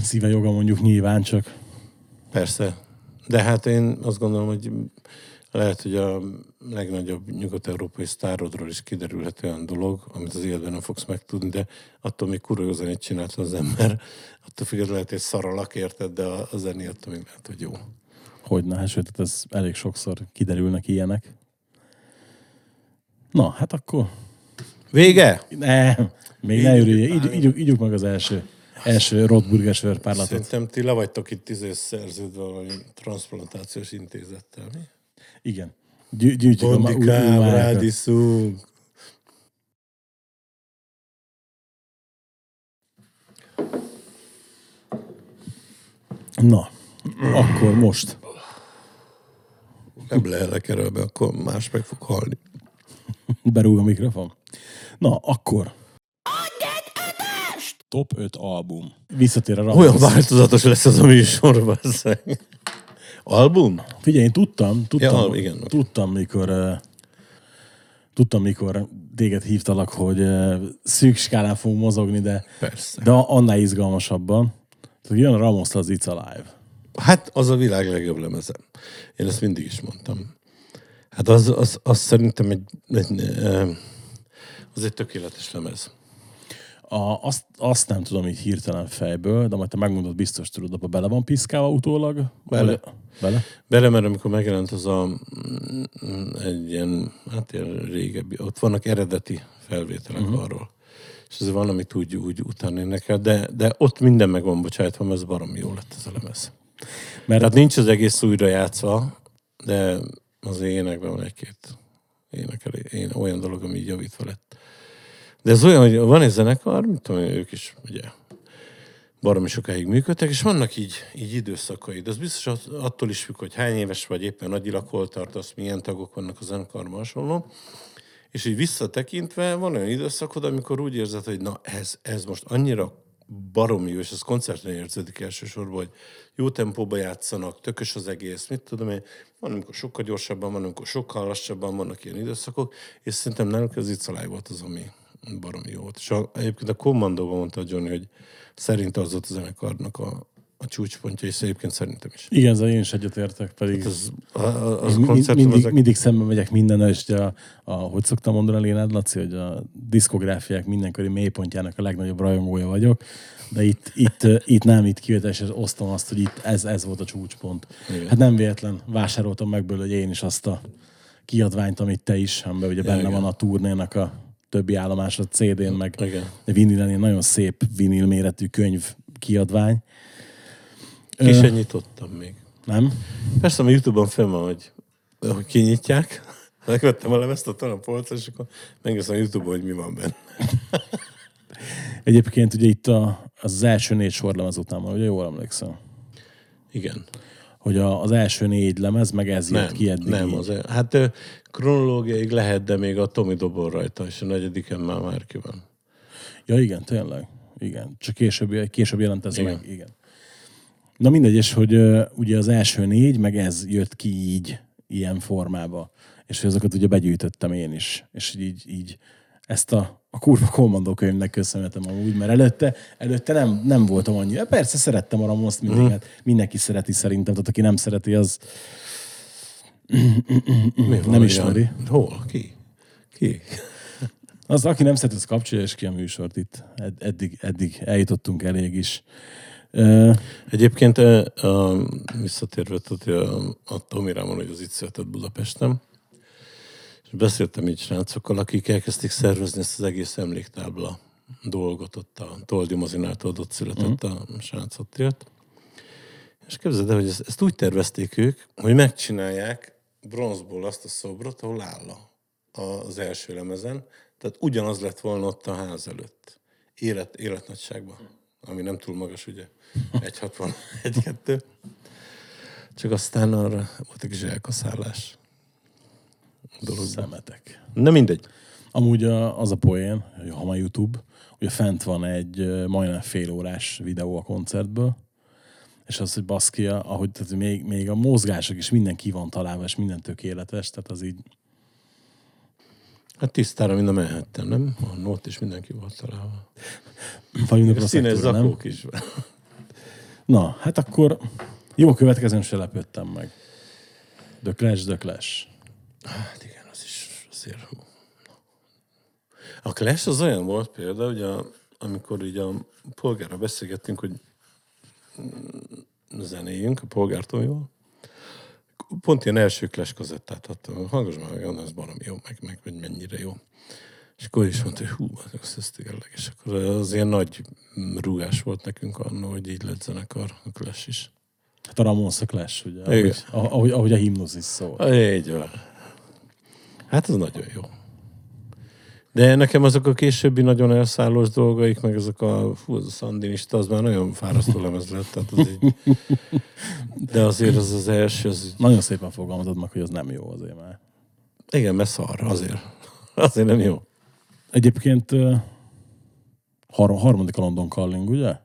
szíve joga mondjuk nyilván csak. Persze. De hát én azt gondolom, hogy lehet, hogy a legnagyobb nyugat-európai sztárodról is kiderülhet olyan dolog, amit az életben nem fogsz megtudni, de attól még kurva jó zenét csinált az ember. Attól függetlenül lehet, hogy szaralak érted, de a, a zené attól még lehet, hogy jó. Hogy ne, hát sőt, ez elég sokszor kiderülnek ilyenek. Na, hát akkor... Vége? Nem, még ne örülj, így, így, ígyuk meg az első, első Rotburger sörpárlatot. Szerintem ti le vagytok itt izé szerződve valami transplantációs intézettel, mi? Igen. Gyű, gyűjtjük a Bondikám, márákat. rádiszunk. Na, akkor most. Nem lehelek erről, mert akkor más meg fog halni. Berúg a mikrofon. Na, akkor. Top 5 album. Visszatér a Olyan változatos lesz ez a műsor, basszeg. Album? Figyelj, én tudtam, tudtam, Ja, igen. tudtam, mikor tudtam, mikor téged hívtalak, hogy uh, szűk skálán fogunk mozogni, de, Persze. de annál izgalmasabban. Tehát jön a Ramos az It's Alive. Hát az a világ legjobb lemeze. Én ezt mindig is mondtam. Hát az, az, az szerintem egy, egy, az egy tökéletes lemez. A, azt, azt nem tudom így hirtelen fejből, de majd te megmondod, biztos tudod, abba bele van piszkálva utólag? Bele. Vagy- Bele? Bele, mert amikor megjelent az a mm, egy ilyen, hát ilyen régebbi, ott vannak eredeti felvételek uh-huh. arról. és ez van, amit úgy, úgy utána nekem, de, de ott minden meg van bocsájtva, mert ez baromi jó lett ez a lemez. Mert Tehát nincs az egész újra játszva, de az énekben van egy-két énekel, én, olyan dolog, ami így javítva lett. De ez olyan, hogy van egy zenekar, mit tudom, ők is ugye baromi sokáig működtek, és vannak így, így időszakai. De az biztos att- attól is függ, hogy hány éves vagy, éppen nagyilag hol tartasz, milyen tagok vannak a zenekarban hasonló. És így visszatekintve van olyan időszakod, amikor úgy érzed, hogy na ez, ez most annyira baromi jó, és ez koncerten érződik elsősorban, hogy jó tempóba játszanak, tökös az egész, mit tudom én. Van, amikor sokkal gyorsabban, van, amikor sokkal lassabban vannak ilyen időszakok, és szerintem náluk az It's volt az, ami baromi jó volt. És a, egyébként a kommandóban mondta Johnny, hogy szerint az volt a zenekarnak a, a csúcspontja, és egyébként szerintem is. igen, ezzel én is egyetértek, pedig Az, a, a, az Én koncertum, mindig, ezek... mindig szembe megyek mindennel, és a, a, hogy szoktam mondani a Lénád Laci, hogy a diszkográfiák mindenkori mélypontjának a legnagyobb rajongója vagyok, de itt, itt, itt nem, itt kivételes, és osztom azt, hogy itt ez, ez volt a csúcspont. Igen. Hát nem véletlen, vásároltam meg belőle, hogy én is azt a kiadványt, amit te is, amiben ugye benne igen. van a turnénak a többi állomás, a CD-n, meg Igen. vinilen, nagyon szép vinil méretű könyv kiadvány. Ki Ö, sem nyitottam még. nem? Persze, a Youtube-on fenn van, hogy, hogy kinyitják. Megvettem a lemezt a a polcra, és akkor megnézem a Youtube-on, hogy mi van benne. Egyébként ugye itt a, az első négy sorlemez után van, ugye jól emlékszem? Igen. Hogy a, az első négy lemez, meg ez jött Nem, ki eddig. nem így. az, hát kronológiaig lehet, de még a Tomi dobol rajta, és a negyediken már már ki van. Ja igen, tényleg. Igen. Csak később, később jelent ez Igen. meg. Igen. Na mindegy, és hogy ugye az első négy, meg ez jött ki így, ilyen formába. És hogy azokat ugye begyűjtöttem én is. És így, így ezt a, a kurva kommandó könyvnek köszönhetem amúgy, mert előtte, előtte nem, nem voltam annyira. Persze szerettem a Ramoszt mindig, Mhm. hát mindenki szereti szerintem, tehát aki nem szereti, az Mi Nem ismeri. Hol? Ki? Ki? Az, aki nem szeret, az kapcsolja és ki a műsort itt. Ed- Eddig, eddig eljutottunk elég is. Egyébként visszatérve tudod, hogy a, a Tomi Rámon, hogy az itt született Budapesten, és beszéltem így srácokkal, akik elkezdték szervezni ezt az egész emléktábla dolgot, ott a Toldi mozinától ott született a srác ott élt. És képzeld el, hogy ezt, ezt úgy tervezték ők, hogy megcsinálják bronzból azt a szobrot, ahol áll az első lemezen. Tehát ugyanaz lett volna ott a ház előtt. Élet, életnagyságban. Ami nem túl magas, ugye? 1,60, 1,2. Csak aztán arra volt egy kis elkaszállás. Dologban. szemetek. Na mindegy. Amúgy a, az a poén, hogy ha ma YouTube, ugye fent van egy majdnem fél órás videó a koncertből, és az, hogy baszki, ahogy tehát még, még a mozgások is minden ki van találva, és minden tökéletes, tehát az így, Hát tisztára mind a mehettem, nem? A ott is mindenki volt találva. vagyunk a Színes szektorban, nem? is. Na, hát akkor jó, a következőn se lepődtem meg. The Clash, The Clash. Hát igen, az is azért... A Clash az olyan volt például, hogy a, amikor így a polgárra beszélgettünk, hogy mm, zenéjünk a polgártóival, pont ilyen első Clash kazettát adtam. Hallgass már, ez baromi jó, meg, meg hogy mennyire jó. És akkor is mondta, hogy hú, az ez tényleg. És akkor az ilyen nagy rúgás volt nekünk annó, hogy így lett zenekar, a Clash is. Hát a Ramones a Clash, ugye, ahogy, ahogy, ahogy a himnusz is szól. Így van. Hát ez nagyon jó. De nekem azok a későbbi nagyon elszállós dolgaik, meg azok a, fú, az a szandinista, az már nagyon fárasztó lemez lett. Tehát az így, de azért az az első, az így, Nagyon szépen fogalmazod meg, hogy az nem jó azért már. igen, mert szar, azért. Azért nem jó. Egyébként har- harmadik a London Calling, ugye?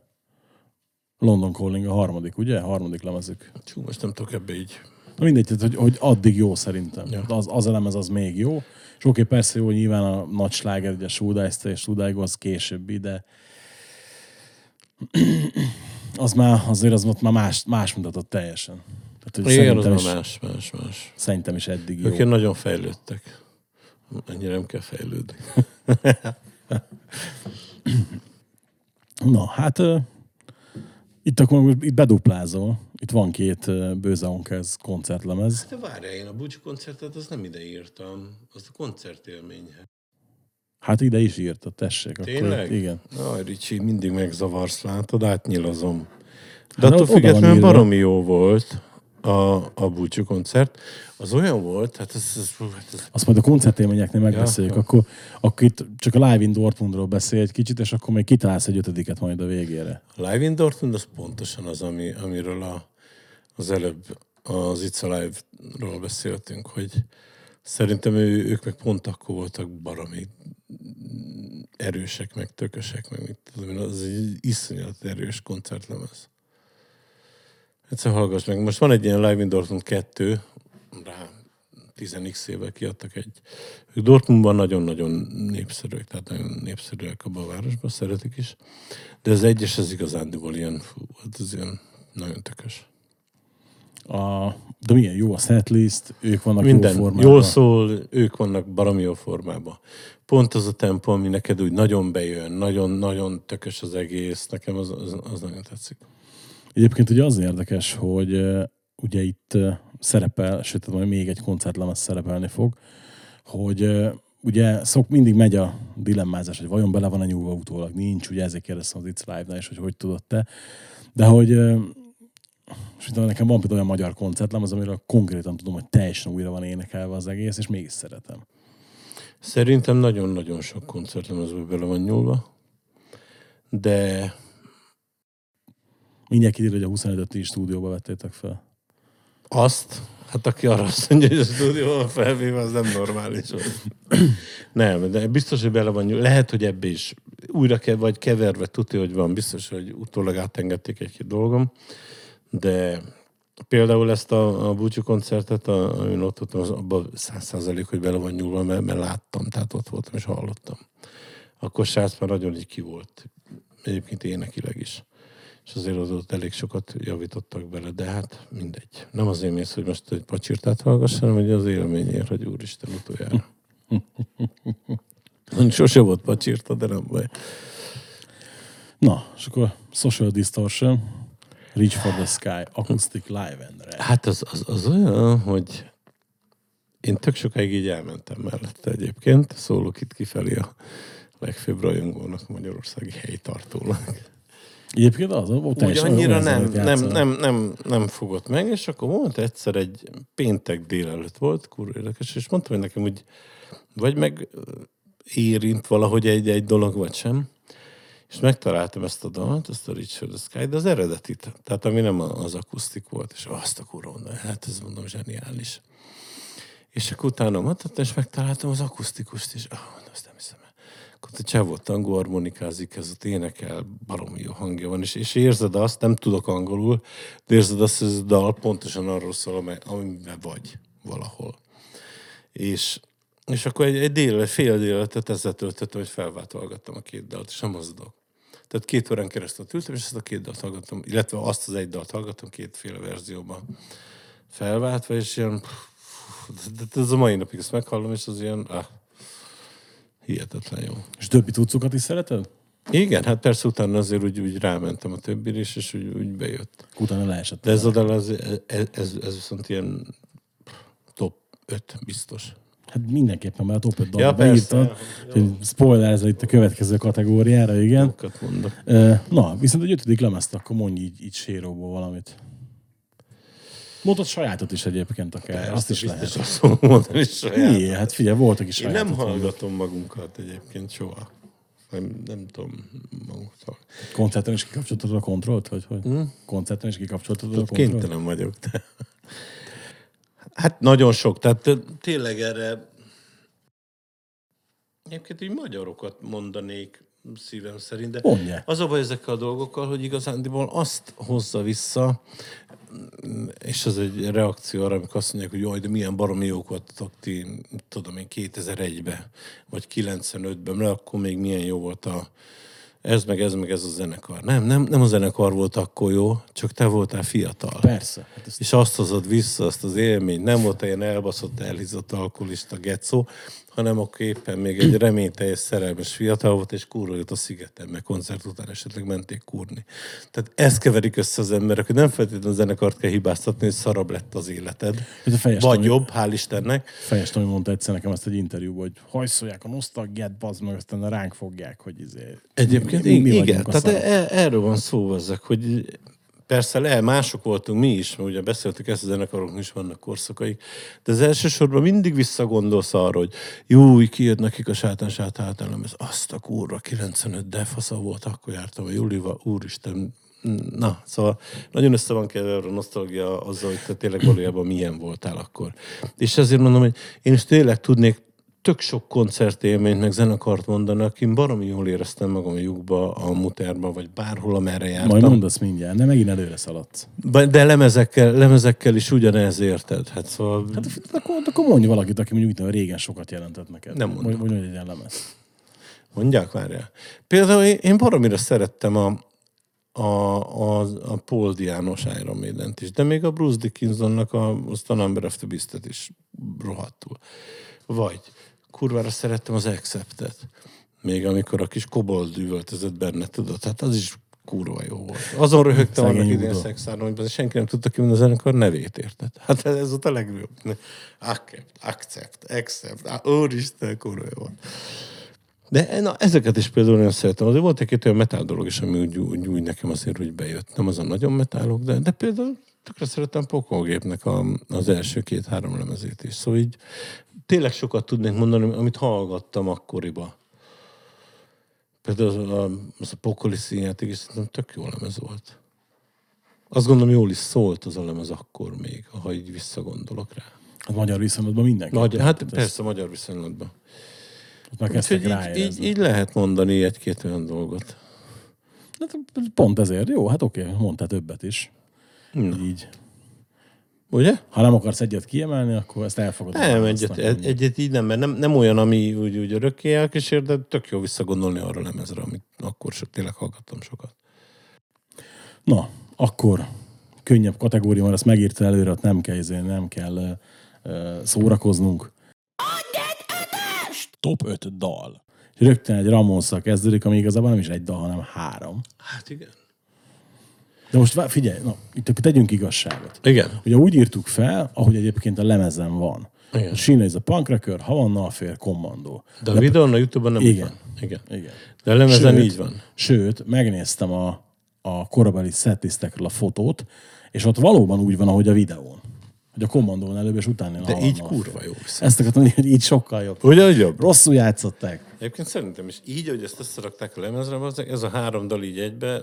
London Calling a harmadik, ugye? Harmadik lemezük. Csú, most nem tudok ebbe így. Na mindegy, tehát, hogy, hogy addig jó szerintem. Ja. Az, az a lemez az még jó. És oké, persze jó, hogy nyilván a nagy sláger, ugye Sudájszta és Sudájgo az későbbi, de az már, azért az ott már más, más mutatott teljesen. Tehát, hogy Igen, az is, más, más, más. szerintem is eddig jó. Ők ilyen nagyon fejlődtek. Ennyire nem kell fejlődni. Na, hát itt akkor most itt beduplázol. Itt van két ö, Bőze Onkez koncertlemez. De várjál, én a búcsú koncertet az nem ide írtam. Az a koncertélmény. Hát ide is írta, tessék. Tényleg? Akkor, igen. Aj, Ricsi, mindig megzavarsz, látod, átnyilazom. De Hát attól függetlenül baromi jó volt a, a búcsú koncert. Az olyan volt, hát ez, ez, hát ez Azt majd a koncertélményeknél megbeszéljük. Ja. Akkor, akkor itt csak a Live in Dortmundról beszélj egy kicsit, és akkor még kitalálsz egy ötödiket majd a végére. A Live in Dortmund az pontosan az, ami, amiről a, az előbb az It's Alive-ról beszéltünk, hogy szerintem ő, ők meg pont akkor voltak baromi erősek, meg tökösek, meg mit tudom én, az egy iszonyat erős koncertlemez. Egyszer hallgass meg. Most van egy ilyen Live in Dortmund 2, rá 10x éve kiadtak egy. Ők Dortmundban nagyon-nagyon népszerűek, tehát nagyon népszerűek abban a városban, szeretik is. De az egyes az igazándiból ilyen, fú, hát ez ilyen nagyon tökös. A, de milyen jó a setlist, ők vannak Minden jó formában. jól szól, ők vannak baromi jó formában. Pont az a tempó, ami neked úgy nagyon bejön, nagyon-nagyon tökös az egész, nekem az, az, az nagyon tetszik. Egyébként ugye az érdekes, hogy ugye itt szerepel, sőt, tehát majd még egy koncertlemez szerepelni fog, hogy ugye szok mindig megy a dilemmázás, hogy vajon bele van a nyúlva utólag, nincs, ugye ezért kérdeztem az It's Live-nál is, hogy hogy tudod te. De hogy és nekem van például olyan magyar koncertlem, az amiről konkrétan tudom, hogy teljesen újra van énekelve az egész, és mégis szeretem. Szerintem nagyon-nagyon sok koncertlemezbe bele van nyúlva, de Mindjárt kiderül, hogy a 25 is stúdióba vettétek fel. Azt, hát aki arra azt mondja, hogy a stúdióban felvéve, az nem normális. nem, de biztos, hogy bele van nyúl. Lehet, hogy ebbe is újra kell, vagy keverve tudja, hogy van. Biztos, hogy utólag átengedték egy-két dolgom. De például ezt a, a búcsú koncertet, a, amin ott voltam, az abban száz százalék, hogy bele van nyúlva, mert, mert láttam, tehát ott voltam és hallottam. Akkor srác már nagyon így ki volt. Egyébként énekileg is és azért az ott elég sokat javítottak bele, de hát mindegy. Nem azért mész, hogy most egy pacsirtát hallgass, hanem hogy az élményért, hogy úristen utoljára. Sose volt pacsirta, de nem baj. Na, és akkor Social Distortion, Reach for the Sky, Acoustic Live and Red. Hát az, az, az olyan, hogy én tök sokáig így elmentem mellette egyébként, szólok itt kifelé a legfőbb rajongónak, magyarországi helytartónak. Egyébként az, ott Úgy annyira nem, nem, nem, nem, nem fogott meg, és akkor volt egyszer egy péntek délelőtt volt, kurva érdekes, és mondtam, hogy nekem úgy, vagy meg érint valahogy egy-egy dolog, vagy sem. És megtaláltam ezt a dalt, ezt a Rich for the Sky, de az eredetit, tehát ami nem az akusztik volt, és azt a kurva, hát ez mondom zseniális. És akkor utána mondtam, és megtaláltam az akusztikust is. Ah, mondom, azt nem hiszem. Akkor a csávó tangó harmonikázik, ez ott énekel, baromi jó hangja van, és, és érzed azt, nem tudok angolul, de érzed azt, hogy ez a dal pontosan arról szól, amely, amiben vagy valahol. És, és akkor egy, egy dél, fél délelőttet ezzel töltöttem, hogy felváltolgattam a két dalt, és nem dolog. Tehát két órán keresztül ültem, és ezt a két dalt hallgattam, illetve azt az egy dalt hallgattam kétféle verzióban felváltva, és ilyen, de ez a mai napig ezt meghallom, és az ilyen, ah, hihetetlen jó. És többi tucukat is szereted? Igen, hát persze utána azért úgy, úgy rámentem a többire is, és úgy, úgy bejött. Utána leesett. De ez a dal, ez, ez, ez, ez viszont ilyen top 5 biztos. Hát mindenképpen, mert a top 5 Ja, dalba beírtad. Hogy spoiler itt a következő kategóriára, igen. Jókat mondok. Na, viszont egy ötödik lemezt, akkor mondj így, így séróból valamit. Mondod sajátot is egyébként akár, azt is lehet. Azt mondani. Igen, hát figyelj, voltak is Én nem mondani. hallgatom magunkat egyébként soha. Nem, nem tudom magunkat. Koncerten is kikapcsoltad a kontrollt? Vagy hogy? Hm? Koncerten is kikapcsoltad a kontrollt? kénytelen vagyok. De... Hát nagyon sok. Tehát té- tényleg erre egyébként így magyarokat mondanék szívem szerint, de Mondja. az a baj ezekkel a dolgokkal, hogy igazándiból azt hozza vissza, és ez egy reakció arra, amikor azt mondják, hogy jaj, de milyen baromi jók voltatok ti, tudom én, 2001-ben, vagy 95-ben, mert akkor még milyen jó volt a ez meg ez meg ez a zenekar. Nem, nem, nem a zenekar volt akkor jó, csak te voltál fiatal. Persze. Hát ezt És azt hozod vissza, azt az élményt. Nem volt ilyen elbaszott, elhízott alkoholista gecó, hanem akkor éppen még egy reményteljes szerelmes fiatal volt, és kurva jött a szigeten, meg koncert után esetleg menték kurni. Tehát ezt keverik össze az emberek, hogy nem feltétlenül a zenekart kell hibáztatni, hogy szarabb lett az életed. Ez a fejes Vagy Tomi- jobb, hál' Istennek. Fejes Tomi mondta egyszer nekem ezt egy interjúban, hogy hajszolják a nosztalgiát, bazd meg, aztán ránk fogják, hogy izé... Egyébként mi, mi, mi igen, tehát e- erről van szó ezek, hogy persze le, mások voltunk mi is, mert ugye beszéltük ezt a zenekaroknak is vannak korszakaik, de az elsősorban mindig visszagondolsz arra, hogy jó, kijött nekik a sátán sátán általán, ez azt a kurva 95 defasza volt, akkor jártam a Julival, úristen, Na, szóval nagyon össze van keverve a nosztalgia azzal, hogy te tényleg valójában milyen voltál akkor. És ezért mondom, hogy én is tényleg tudnék tök sok koncertélményt, meg zenekart mondani, akin baromi jól éreztem magam a lyukba, a muterba, vagy bárhol, amerre jártam. Majd mondasz mindjárt, de megint előre szaladsz. De lemezekkel, lemezekkel is ugyanez érted. Hát szóval... Hát, akkor, akkor mondj valakit, aki mondjuk régen sokat jelentett neked. Nem mondom. Mondj, mondj egy ilyen lemez. mondják, várjál. Például én, én baromira szerettem a, a, a, a Paul Dianos Iron maiden is, de még a Bruce Dickinsonnak a, azt a Number of the Beast-et is rohadtul. Vagy kurvára szerettem az Accept-et. Még amikor a kis kobold üvöltözött benne, tudod, hát az is kurva jó volt. Azon röhögtem annak idén szexáron, hogy senki nem tudta ki a zenekar nevét, érted? Hát ez volt a legjobb. Accept, accept, accept. Á, Úristen, kurva jó volt. De na, ezeket is például nagyon szeretem. Azért volt egy-két olyan metál dolog is, ami úgy, úgy, úgy nekem azért úgy bejött. Nem az a nagyon metálok, de, de például tökre szeretem Pokolgépnek a, az első két-három lemezét is. Szóval így tényleg sokat tudnék mondani, amit hallgattam akkoriban. Például az a, az a Pokoli színjáték is szerintem tök jó lemez volt. Azt gondolom, jól is szólt az a lemez akkor még, ha így visszagondolok rá. Hát magyar viszonylatban mindenki. Magyar, hát persze, magyar viszonylatban. Ezt már kezdtek így, így, így lehet mondani egy-két olyan dolgot. Hát pont ezért. Jó, hát oké, mondtál többet is. Na. Így. Ugye? Ha nem akarsz egyet kiemelni, akkor ezt elfogadom. Nem, egyet, egy, egyet így nem, mert nem, nem olyan, ami úgy, úgy örökké elkísér, de tök jó visszagondolni arra a lemezre, amit akkor so, tényleg hallgattam sokat. Na, akkor könnyebb kategória, mert ezt megírta előre, ott nem kell, izé, nem kell uh, szórakoznunk. Top 5 dal. És rögtön egy Ramonszal kezdődik, ami igazából nem is egy dal, hanem három. Hát igen. De most vá- figyelj, na, itt akkor tegyünk igazságot. Igen. Ugye úgy írtuk fel, ahogy egyébként a lemezen van. Igen. Sheena is a Punk Rocker, Havanna Affair, Commando. De a videón a Youtube-on nem Igen. van. Igen. Igen. De a lemezen Sőt, így van. Sőt, megnéztem a, a korabeli setlistekről a fotót, és ott valóban úgy van, ahogy a videón. Hogy a kommandón előbb és utána. De így kurva jó. Ezt akartam mondani, hogy így sokkal jobb. Ugye, hogy jobb? Rosszul játszották. Egyébként szerintem is így, hogy ezt összerakták a lemezre, ez a három dal így egybe,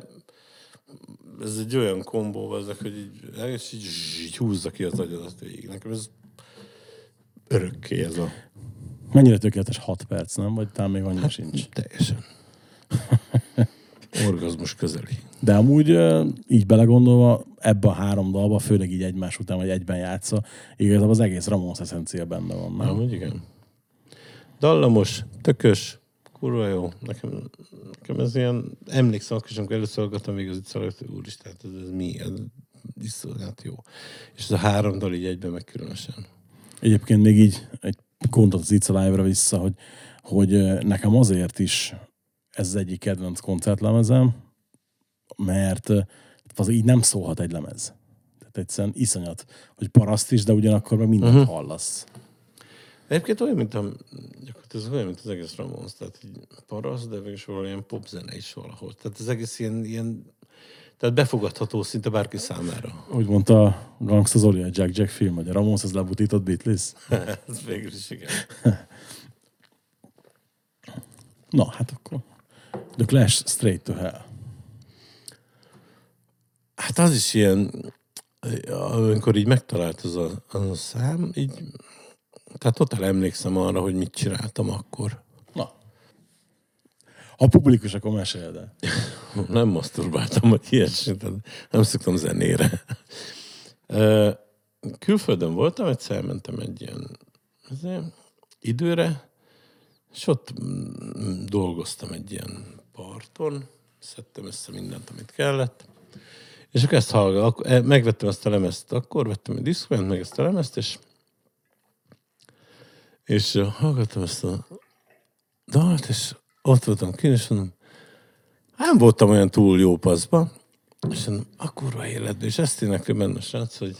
ez egy olyan kombó, az, hogy így, és így, így húzza ki az agyadat végig. Nekem ez örökké ez a... Mennyire tökéletes 6 perc, nem? Vagy talán még Hát, annyira sincs. Teljesen. Orgazmus közeli. De amúgy így belegondolva, ebbe a három dalba, főleg így egymás után, vagy egyben játsza, igazából az egész Ramones eszencia benne van. Nem? Amúgy igen. Dallamos, tökös, kurva jó. Nekem, nekem ez ilyen, emlékszem, akkor amikor először hallgattam még az itt szaladt, hogy úristen, hát ez, ez mi? Ez iszonyat jó. És ez a három dal így egyben meg különösen. Egyébként még így egy gondot az It's Alive-ra vissza, hogy, hogy nekem azért is ez az egyik kedvenc koncertlemezem, mert az így nem szólhat egy lemez. Tehát egyszerűen iszonyat, hogy paraszt is, de ugyanakkor meg mindent uh-huh. hallasz. Egyébként olyan, mint a, ez olyan, mint az egész Ramones, tehát így parasz, de végül valami ilyen popzene is valahol. Tehát az egész ilyen, ilyen tehát befogadható szinte bárki számára. Úgy mondta Gangsta Zoli a Jack Jack film, hogy a Ramones az lebutított Beatles. ez végül is igen. Na, hát akkor The Clash Straight to Hell. Hát az is ilyen, amikor így megtalált az a, az a szám, így, tehát totál emlékszem arra, hogy mit csináltam akkor. Na. Ha publikus, akkor meséld el. Nem maszturbáltam, vagy ilyesmit, nem szoktam zenére. Külföldön voltam, egyszer elmentem egy ilyen időre, és ott mm, dolgoztam egy ilyen parton, szedtem össze mindent, amit kellett, És akkor ezt hallgat, akkor, eh, megvettem ezt a lemezt, akkor vettem egy diszkment, meg ezt a lemezt, és és hallgattam ezt a dalt, és ott voltam kint, és mondom, nem voltam olyan túl jó paszba, és mondom, a kurva életben, és ezt énekli benne a srác, hogy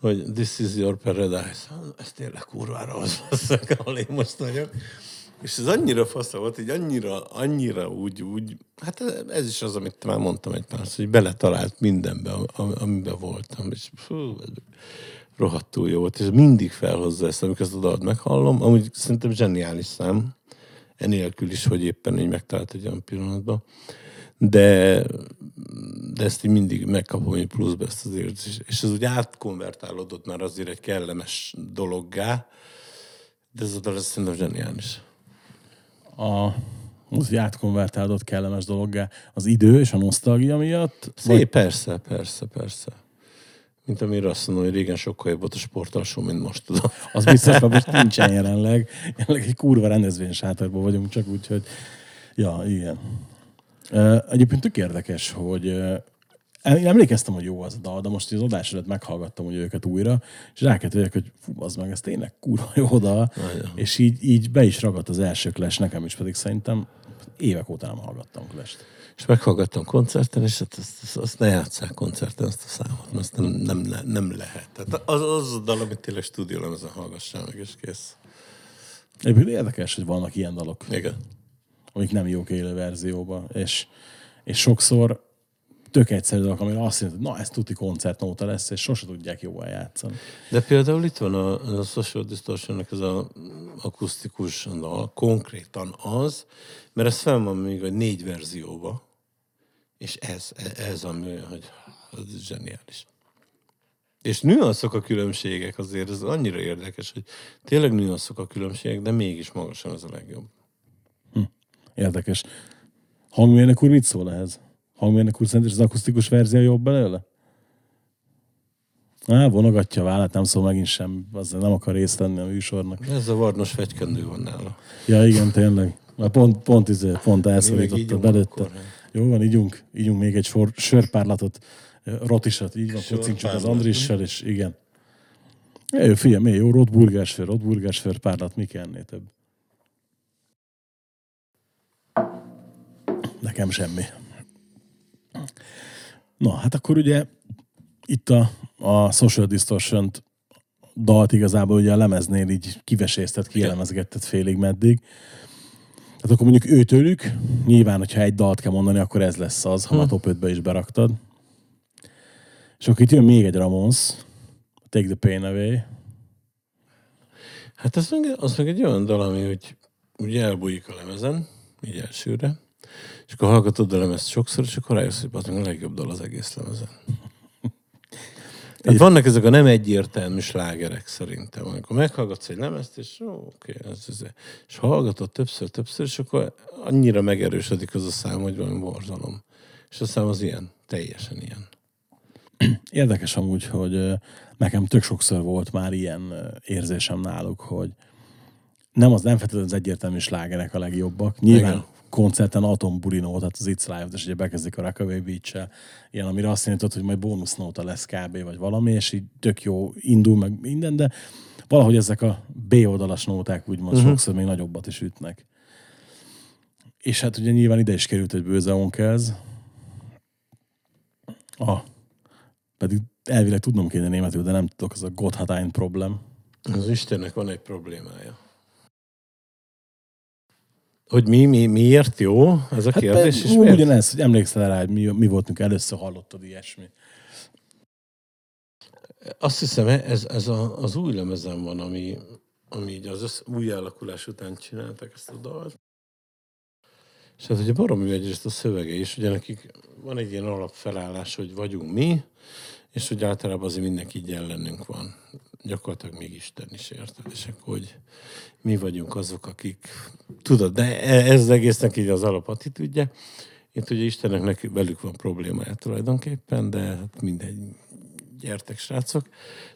hogy this is your paradise. Ez tényleg kurvára az, ahol én most vagyok. És ez annyira fasz volt, hogy annyira, annyira úgy, úgy, hát ez is az, amit már mondtam egy pár, hogy beletalált mindenbe, amiben voltam. És fú, rohadtul jó volt, és mindig felhozza ezt, amikor ezt a dalt meghallom. Amúgy szerintem zseniális szám, enélkül is, hogy éppen így megtalált egy olyan pillanatban. De, de ezt így mindig megkapom egy pluszba ezt az érzést. És ez úgy átkonvertálódott már azért egy kellemes dologgá, de ez a dal szerintem zseniális. A, az, hogy átkonvertálódott kellemes dologgá az idő és a nosztalgia miatt? Szép, vagy... persze, persze, persze. Mint amire azt mondom, hogy régen sokkal jobb volt a sportalsó, mint most tudom. Az biztos, hogy most nincsen jelenleg. Jelenleg egy kurva rendezvény sátorban vagyunk, csak úgy, hogy ja, igen. Egyébként tök érdekes, hogy én emlékeztem, hogy jó az a dal, de most az adás előtt meghallgattam hogy őket újra, és rákettőjek, hogy fú, az meg, ez tényleg kurva jó dal, Nagyon. és így, így be is ragadt az első Clash, nekem is pedig szerintem évek óta nem hallgattam clash és meghallgattam koncerten, és hát azt, azt, azt ne játsszák koncerten, azt a számot, mert azt nem, nem, nem lehet. Tehát az, az a dal, amit tényleg stúdiólemezen hallgassál meg, és kész. Egyébként érdekes, hogy vannak ilyen dalok. Igen. Amik nem jók élő verzióban, és, és sokszor tök egyszerű dolog, amire azt hogy na, ez tuti koncertnóta lesz, és sose tudják jól játszani. De például itt van a, a Social distortion ez az akusztikus dal, konkrétan az, mert ez fel van még egy négy verzióba, és ez, ez ami olyan, hogy ez zseniális. És nüanszok a különbségek azért, ez annyira érdekes, hogy tényleg nüanszok a különbségek, de mégis magasan az a legjobb. Hm. Érdekes. Hangmérnök úr mit szól ehhez? Hangmérnök úr szerint az akusztikus verzió jobb belőle? Á, vonogatja a vállát, nem szól megint sem, azzal nem akar részt venni a műsornak. Ez a varnos fegykendő van nála. Ja, igen, tényleg. Már pont, pont, izé, pont elszorította belőtte. Akkor, Jó van, ígyunk, ígyunk még egy sor, sörpárlatot, rotisat, így van, kocincsuk az Andrissal, és igen. Jó, figyelj, jó, rotburgás fő, rotburgás fő, párlat, mi kell ennél több? Nekem semmi. Na, hát akkor ugye itt a, a Social distortion dalt igazából ugye a lemeznél így kiveséztet, kielemezgettet félig meddig. Hát akkor mondjuk őtőlük, nyilván, hogyha egy dalt kell mondani, akkor ez lesz az, ha hm. a top 5-be is beraktad. És akkor itt jön még egy Ramones, Take the Pain Away. Hát az meg, az meg egy olyan dal, ami úgy, úgy elbújik a lemezen, így elsőre. És akkor hallgatod a lemezt sokszor, és akkor rájössz, hogy a legjobb dal az egész lemezen. Tehát vannak ezek a nem egyértelmű slágerek szerintem. Amikor meghallgatsz egy lemezt, és ó, oké, ez, ez, és hallgatod többször, többször, és akkor annyira megerősödik az a szám, hogy valami borzalom. És a szám az ilyen, teljesen ilyen. Érdekes amúgy, hogy nekem tök sokszor volt már ilyen érzésem náluk, hogy nem az nem feltétlenül az egyértelmű slágerek a legjobbak. Nyilván Igen koncerten Atom Burino, tehát az It's Live, és ugye bekezdik a Rockaway beach ilyen, amire azt jelentett, hogy majd bónusznóta lesz kb. vagy valami, és így tök jó indul meg minden, de valahogy ezek a B oldalas nóták úgymond uh-huh. sokszor még nagyobbat is ütnek. És hát ugye nyilván ide is került egy bőze onkez. Ah, pedig elvileg tudnom kéne németül, de nem tudok, az a Gott hat ein Problem. Az Istennek van egy problémája. Hogy mi, mi, miért jó? Ez a hát kérdés is miért? Ugyanez, hogy emlékszel rá, hogy mi, mi volt, mikor először hallottad ilyesmi. Azt hiszem, ez, ez a, az új lemezen van, ami, ami így az össz, új alakulás után csináltak ezt a dalt. És hát ugye baromi egyrészt a szövege is, ugye nekik van egy ilyen alapfelállás, hogy vagyunk mi, és hogy általában azért mindenki így ellenünk van. Gyakorlatilag még Isten is érted, és akkor, hogy mi vagyunk azok, akik... Tudod, de e- ez az egésznek így az alapattitűdje. Itt ugye Istennek neki, velük van problémája tulajdonképpen, de hát mindegy, gyertek srácok.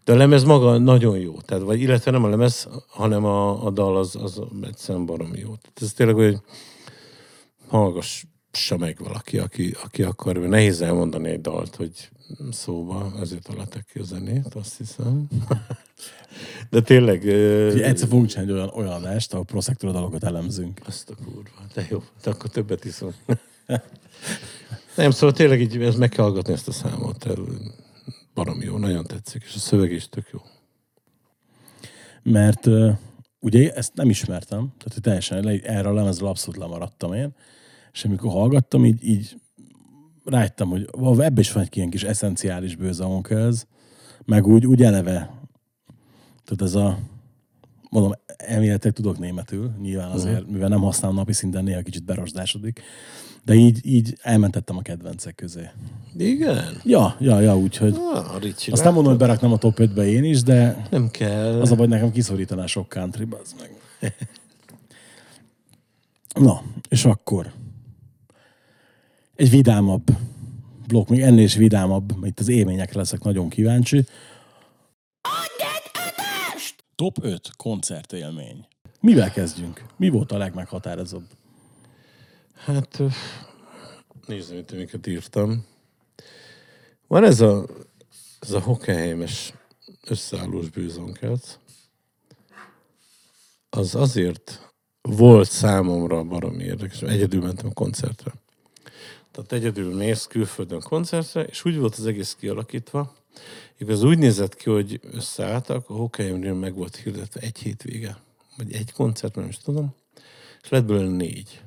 De a lemez maga nagyon jó. Tehát, vagy illetve nem a lemez, hanem a, a dal az, az egyszerűen baromi jó. Tehát ez tényleg, hogy hallgass se meg valaki, aki, aki akar. Nehéz elmondani egy dalt, hogy szóba, ezért találtak ki a zenét, azt hiszem. De tényleg... Ugye egyszer fogunk csinálni olyan, olyan adást, ahol proszektor dalokat elemzünk. Azt a kurva. De jó, de akkor többet iszom. Nem, szóval tényleg így, ez meg kell hallgatni ezt a számot. Barom jó, nagyon tetszik, és a szöveg is tök jó. Mert ugye ezt nem ismertem, tehát teljesen erre a lemezről abszolút lemaradtam én, és amikor hallgattam, így, így rájöttem, hogy ebbe is van egy ilyen kis eszenciális bőze ez, meg úgy, úgy eleve, tehát ez a, mondom, elméletek tudok németül, nyilván azért, uh-huh. mivel nem használom napi szinten, néha kicsit berosdásodik, de így, így elmentettem a kedvencek közé. Igen? Ja, ja, ja, úgyhogy. Ah, Ricsi, azt nem mondom, hogy beraknám a top 5-be én is, de... Nem kell. Az a baj, nekem kiszorítaná sok country, az meg. Na, és akkor egy vidámabb blokk, még ennél is vidámabb, itt az élményekre leszek nagyon kíváncsi. Top 5 koncertélmény. Mivel kezdjünk? Mi volt a legmeghatározóbb? Hát, nézzem itt, amiket írtam. Van ez a, ez a Hockenheimes összeállós bűzonkert. Az azért volt számomra baromi érdekes. Egyedül mentem a koncertre. Tehát egyedül mész külföldön koncertre, és úgy volt az egész kialakítva, igaz úgy nézett ki, hogy összeálltak, a Hockenheimnél meg volt hirdetve egy hétvége, vagy egy koncert, nem is tudom, és lett belőle négy.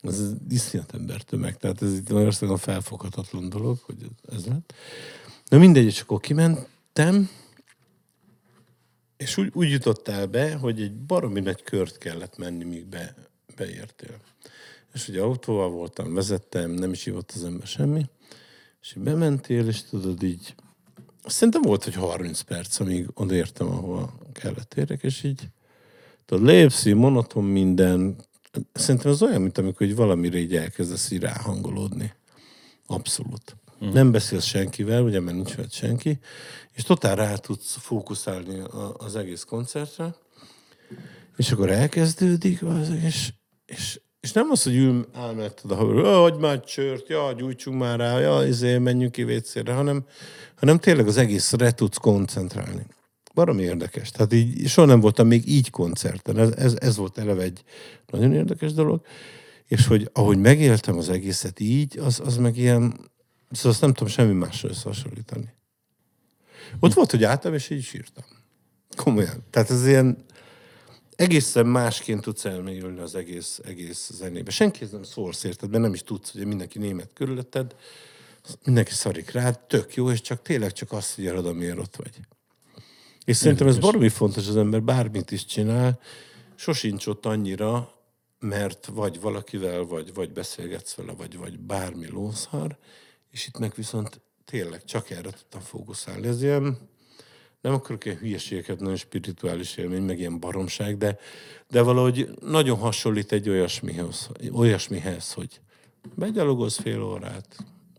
Ez iszonyat embertömeg, tehát ez itt Magyarországon felfoghatatlan dolog, hogy ez lett. Na mindegy, és akkor kimentem, és úgy, úgy jutottál be, hogy egy baromi nagy kört kellett menni, míg be, beértél. És ugye autóval voltam, vezettem, nem is hívott az ember semmi, és így bementél, és tudod így, szerintem volt, hogy 30 perc, amíg odaértem, ahova kellett érek, és így tudod, lépsz, monoton minden, szerintem az olyan, mint amikor hogy valamire így elkezdesz így ráhangolódni. Abszolút. Mm. Nem beszélsz senkivel, ugye, mert nincs veled senki, és totál rá tudsz fókuszálni az egész koncertre, és akkor elkezdődik, és, és, és nem az, hogy ül elmetted a haver, hogy már csört, ja, gyújtsunk már rá, ja, izé, menjünk ki vécére, hanem, hanem tényleg az egészre tudsz koncentrálni. Barom érdekes. Tehát így soha nem voltam még így koncerten. Ez, ez, ez volt eleve egy nagyon érdekes dolog. És hogy ahogy megéltem az egészet így, az, az meg ilyen, szóval azt nem tudom semmi másra összehasonlítani. Ott volt, hogy álltam, és így sírtam. Komolyan. Tehát ez ilyen egészen másként tudsz elmélyülni az egész, egész zenébe. Senki nem szólsz érted, mert nem is tudsz, hogy mindenki német körülötted, mindenki szarik rád, tök jó, és csak tényleg csak azt figyeled, amiért ott vagy. És szerintem ez baromi fontos, az ember bármit is csinál, sosincs ott annyira, mert vagy valakivel, vagy, vagy beszélgetsz vele, vagy, vagy bármi lószar, és itt meg viszont tényleg csak erre tudtam fókuszálni. Ez ilyen, nem akarok ilyen hülyeségeket, nagyon spirituális élmény, meg ilyen baromság, de, de valahogy nagyon hasonlít egy olyasmihez, olyasmihez hogy begyalogolsz fél órát,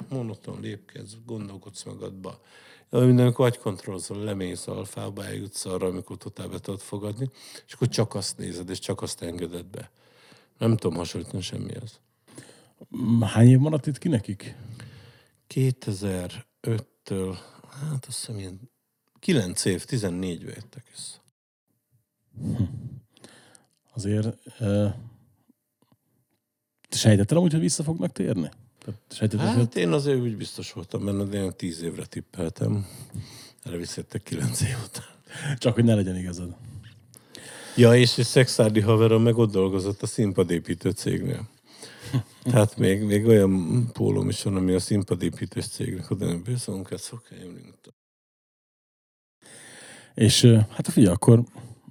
monoton lépkedsz, gondolkodsz magadba, minden, amikor agykontrollzol, lemész alfába, eljutsz arra, amikor totál be tudod fogadni, és akkor csak azt nézed, és csak azt engeded be. Nem tudom hasonlítani semmihez. Hány év maradt itt ki nekik? 2005-től, hát azt hiszem ilyen 9 év, 14 jöttek össze. Hm. Azért uh, sejtettem amúgy, hogy vissza fognak térni? Tehát, hát hogy... én azért úgy biztos voltam benne, de én tíz évre tippeltem. Erre visszajöttek kilenc év után. Csak, hogy ne legyen igazad. Ja, és egy szexárdi haverom meg ott dolgozott a színpadépítő cégnél. Tehát még, még olyan pólóm is van, ami a színpadépítős cégnek oda nem bőszolunk, ezt fog És hát figyelj, akkor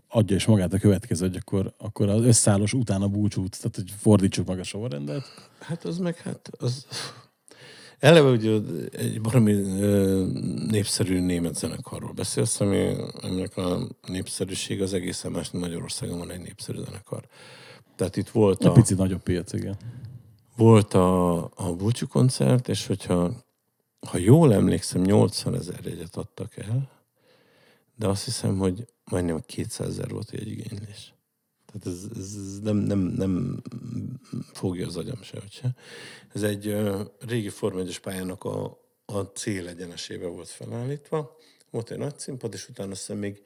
adja is magát a következő, hogy akkor, akkor az összeállós utána búcsút, tehát hogy fordítsuk meg a sorrendet. Hát az meg, hát az... Eleve ugye egy baromi népszerű német zenekarról beszélsz, ami, aminek a népszerűség az egészen más, mint Magyarországon van egy népszerű zenekar. Tehát itt volt egy a... picit nagyobb piac, igen. Volt a, a búcsú koncert, és hogyha ha jól emlékszem, 80 ezer jegyet adtak el, de azt hiszem, hogy majdnem 200 ezer volt egy igénylés. Tehát ez, ez nem, nem, nem fogja az agyam se, se. Ez egy régi Form 1 pályának a, a célegyenesébe volt felállítva. Volt egy nagy színpad, és utána azt még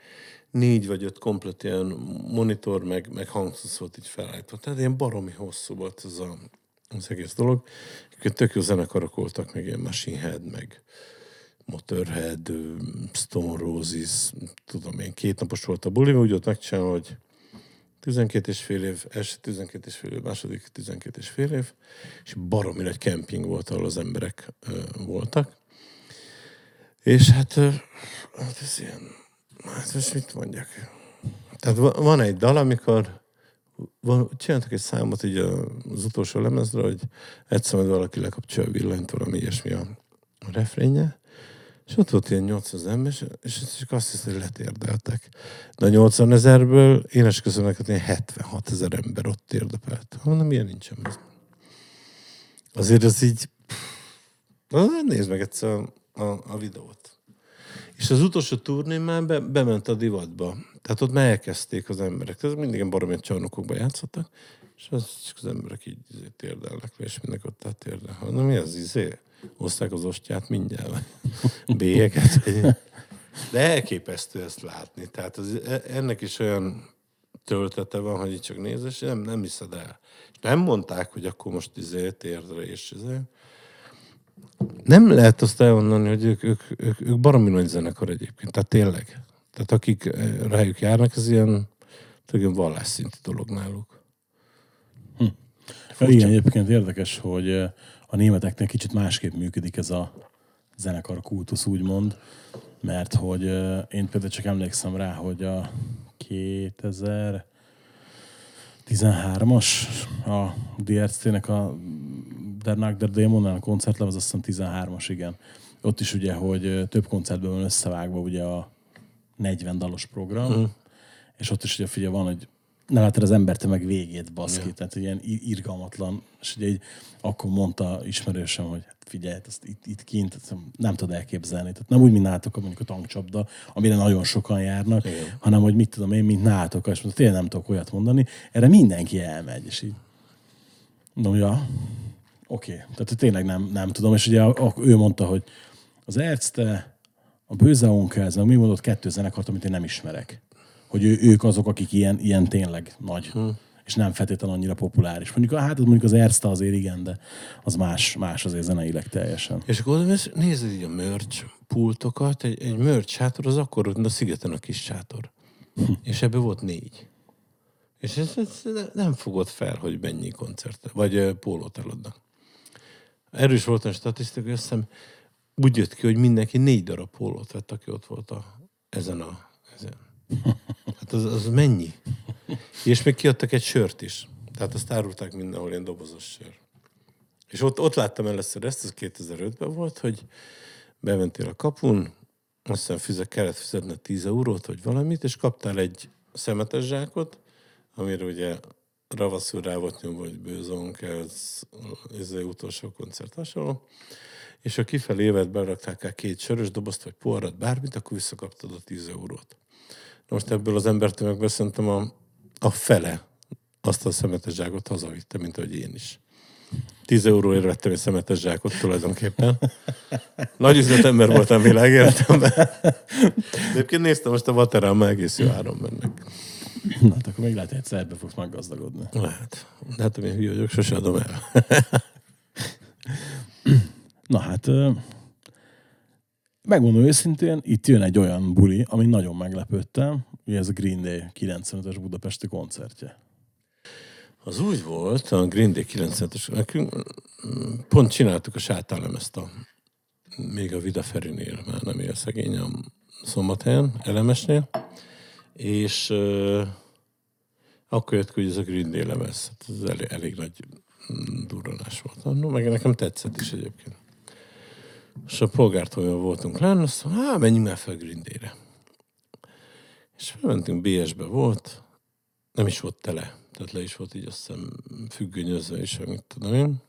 négy vagy öt komplet ilyen monitor, meg, meg hangszósz volt így felállítva. Tehát ilyen baromi hosszú volt ez a, az egész dolog. Tök jó zenekarok voltak, meg ilyen Machine Head, meg Motorhead, Stone Roses, tudom én, két napos volt a buli, úgy ott megcsinálva, hogy 12 és fél év, első 12 és fél év, második 12 és fél év, és baromi nagy kemping volt, ahol az emberek ö, voltak. És hát, ö, hát ez ilyen, hát most mit mondjak? Tehát van egy dal, amikor van, csináltak egy számot így az utolsó lemezre, hogy egyszer majd valaki lekapcsolja a villanyt, valami ilyesmi a refrénje, és ott volt ilyen 800 ember, és, és csak azt hiszem, hogy letérdeltek. De a 80 ezerből én esküszöm ilyen 76 ezer ember ott térdepelt. Mondom, milyen nincsen ez. Azért az így... Nézd meg egyszer a, a, a videót. És az utolsó turnén már be, bement a divatba. Tehát ott már elkezdték az emberek. Tehát mindig ilyen baromi csarnokokban játszottak, és az, csak az emberek így izé térdelnek le, és mindenki ott térdel. Na mi az izé? Hozták az ostját mindjárt, bélyeket. De elképesztő ezt látni. Tehát az, e, ennek is olyan töltete van, hogy így csak néz, és nem, nem hiszed el. És nem mondták, hogy akkor most izé térdre és izé. Nem lehet azt elmondani, hogy ők, ők, ők, ők baromi nagy zenekar egyébként. Tehát tényleg. Tehát akik eh, rájuk járnak, ez ilyen, ilyen vallásszintű dolog náluk. Hm. Igen, egyébként érdekes, hogy a németeknél kicsit másképp működik ez a zenekar kultusz, úgymond, mert hogy én például csak emlékszem rá, hogy a 2013-as a DRC-nek a Der Nacht der Demon a koncertlem, az azt hiszem 13-as, igen. Ott is ugye, hogy több koncertben van összevágva ugye a 40 dalos program, uh-huh. és ott is ugye figyelj, van, hogy nem látod az emberte meg végét, baszki. Ja. Tehát ilyen irgalmatlan. És ugye így akkor mondta ismerősem, hogy figyelj, ezt itt, itt kint nem tud elképzelni. Tehát nem úgy, mint nátok, mondjuk a tankcsapda, amire nagyon sokan járnak, Igen. hanem hogy mit tudom én, mint nátok, és mondta, tényleg nem tudok olyat mondani. Erre mindenki elmegy, és így mondom, ja, oké. Okay. Tehát tényleg nem, nem tudom. És ugye ő mondta, hogy az Erzte, a Bőze ez meg mi mondott kettő zenekart, amit én nem ismerek hogy ő, ők azok, akik ilyen, ilyen tényleg nagy. Hmm és nem feltétlenül annyira populáris. Mondjuk, hát mondjuk az Erzta azért igen, de az más, más azért zeneileg teljesen. És akkor nézed így a merch pultokat, egy, egy merch sátor az akkor volt, a szigeten a kis sátor. Hm. És ebből volt négy. És ez, ez nem fogod fel, hogy mennyi koncert, vagy pólót eladnak. Erős volt a statisztika, azt hiszem, úgy jött ki, hogy mindenki négy darab pólót vett, aki ott volt a, ezen a ezen. Hát az, az mennyi? És még kiadtak egy sört is. Tehát azt árulták mindenhol, ilyen dobozos sör. És ott, ott láttam először ezt, ez 2005-ben volt, hogy bementél a kapun, azt hiszem fizet, kellett fizetni 10 eurót, vagy valamit, és kaptál egy szemetes zsákot, amire ugye ravaszul rá volt nyomva, hogy bőzónk, ez, ez az utolsó koncert hasonló. És ha kifelé évet berakták el két sörös dobozt, vagy poharat, bármit, akkor visszakaptad a 10 eurót. Most ebből az embertömegből szerintem a, a fele azt a szemetes zsákot hazavitte, mint ahogy én is. 10 euróért vettem egy szemetes zsákot tulajdonképpen. Nagy üzletember voltam világéletemben. Egyébként néztem most a Vaterán, már egész jó áron mennek. Na, hát akkor még lehet, hogy egyszer ebbe fogsz meggazdagodni. Lehet. De hát, én hülye vagyok, sose adom el. Na hát, Megmondom őszintén, itt jön egy olyan buli, ami nagyon meglepődtem, ugye ez a Green Day 95-ös budapesti koncertje. Az úgy volt, a Green Day 95-ös, nekünk pont csináltuk a sátálemezt a még a Vida Ferinél, már nem él szegény a szombathelyen, elemesnél, és uh, akkor jött hogy ez a Green Day lemez. Hát ez elég, elég nagy durranás volt. No, meg nekem tetszett is egyébként. És a polgártól voltunk lenn, azt mondom, hát menjünk már fel Grindére. És felmentünk BS-be volt, nem is volt tele, tehát le is volt így azt hiszem függönyözve is, amit tudom én.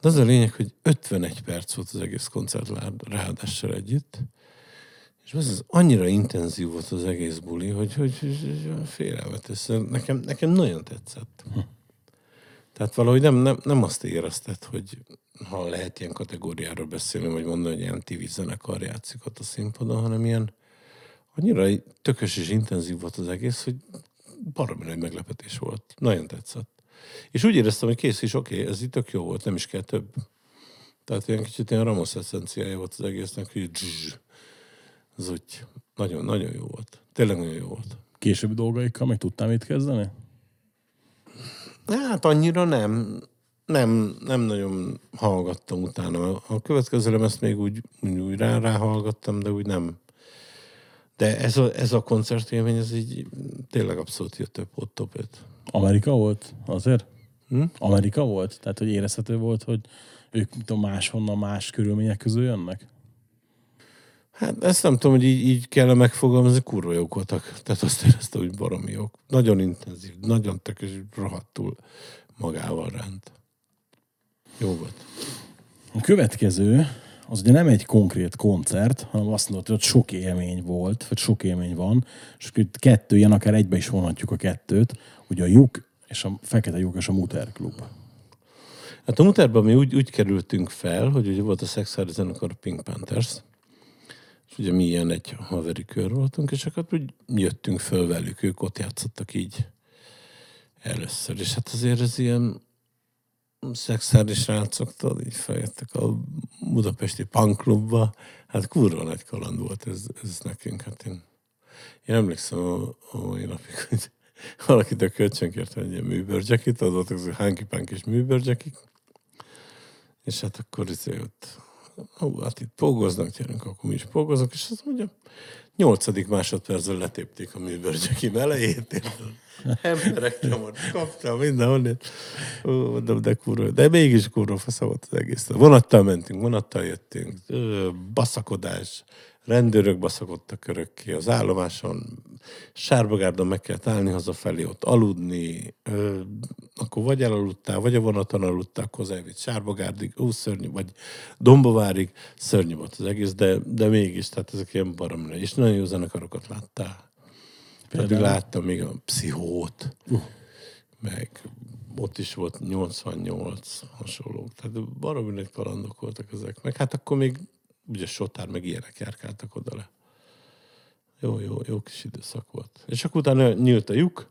De az a lényeg, hogy 51 perc volt az egész koncert ráadással együtt, És az, az annyira intenzív volt az egész buli, hogy, hogy, hogy, félelmetes. Nekem, nekem nagyon tetszett. Tehát valahogy nem, nem, nem azt érezted, hogy ha lehet ilyen kategóriáról beszélni, vagy mondani, hogy ilyen TV zenekar játszik ott a színpadon, hanem ilyen annyira tökös és intenzív volt az egész, hogy baromi nagy meglepetés volt. Nagyon tetszett. És úgy éreztem, hogy kész is, oké, okay, ez itt tök jó volt, nem is kell több. Tehát ilyen kicsit ilyen Ramos eszenciája volt az egésznek, hogy dzs, az úgy nagyon, nagyon jó volt. Tényleg nagyon jó volt. Későbbi dolgaikkal még tudtál mit kezdeni? Hát annyira nem. Nem, nem nagyon hallgattam utána. A következő ezt még úgy, úgy, rá, ráhallgattam, de úgy nem. De ez a, ez a koncertélmény, ez így tényleg abszolút jött több ott top 5. Amerika volt azért? Hm? Amerika volt? Tehát, hogy érezhető volt, hogy ők mit tudom, máshonnan, más körülmények közül jönnek? Hát ezt nem tudom, hogy így, így kell megfogalmazni, kurva jók voltak. Tehát azt érezte, hogy baromi jók. Nagyon intenzív, nagyon tökös, rohadtul magával ránt. Jó volt. A következő, az ugye nem egy konkrét koncert, hanem azt mondod, hogy ott sok élmény volt, vagy sok élmény van, és itt kettő, ilyen akár egybe is vonhatjuk a kettőt, ugye a Juk és a Fekete Lyuk és a Muter Klub. Hát a Muterben mi úgy, úgy kerültünk fel, hogy ugye volt a Sex zenekar Pink Panthers, és ugye mi ilyen egy haveri kör voltunk, és akkor úgy jöttünk föl velük, ők ott játszottak így először. És hát azért ez ilyen szexári srácok, tudod, így feljöttek a budapesti punkklubba. Hát kurva nagy kaland volt ez, ez nekünk. Hát én, én emlékszem a, a mai napig, hogy valakit a kölcsönkért egy ilyen műbörgyekit, az voltak az punk és műbörgyekik. És hát akkor izé ott, hát itt pógoznak, gyerünk, akkor mi is pógozunk, és azt mondja, nyolcadik másodpercben letépték a műbörgyeki elejét? Emberek nyomott, kaptam mindenhonnét. Ó, de, de kurva, de mégis kurva fasza volt az egész. Vonattal mentünk, vonattal jöttünk, ö, baszakodás, rendőrök baszakodtak örökké az állomáson, Sárbogárdon meg kellett állni hazafelé, ott aludni, ö, akkor vagy elaludtál, vagy a vonaton aludtál, akkor elvitt Sárbogárdig, ó, szörnyű, vagy Dombovárig, szörnyű volt az egész, de, de mégis, tehát ezek ilyen baromra. És nagyon jó zenekarokat láttál. Pedig láttam még a pszichót, uh. meg ott is volt 88 hasonlók. Tehát baromi nagy kalandok voltak ezek. Meg hát akkor még ugye Sotár meg ilyenek járkáltak oda le. Jó, jó, jó kis időszak volt. És akkor utána nyílt a lyuk,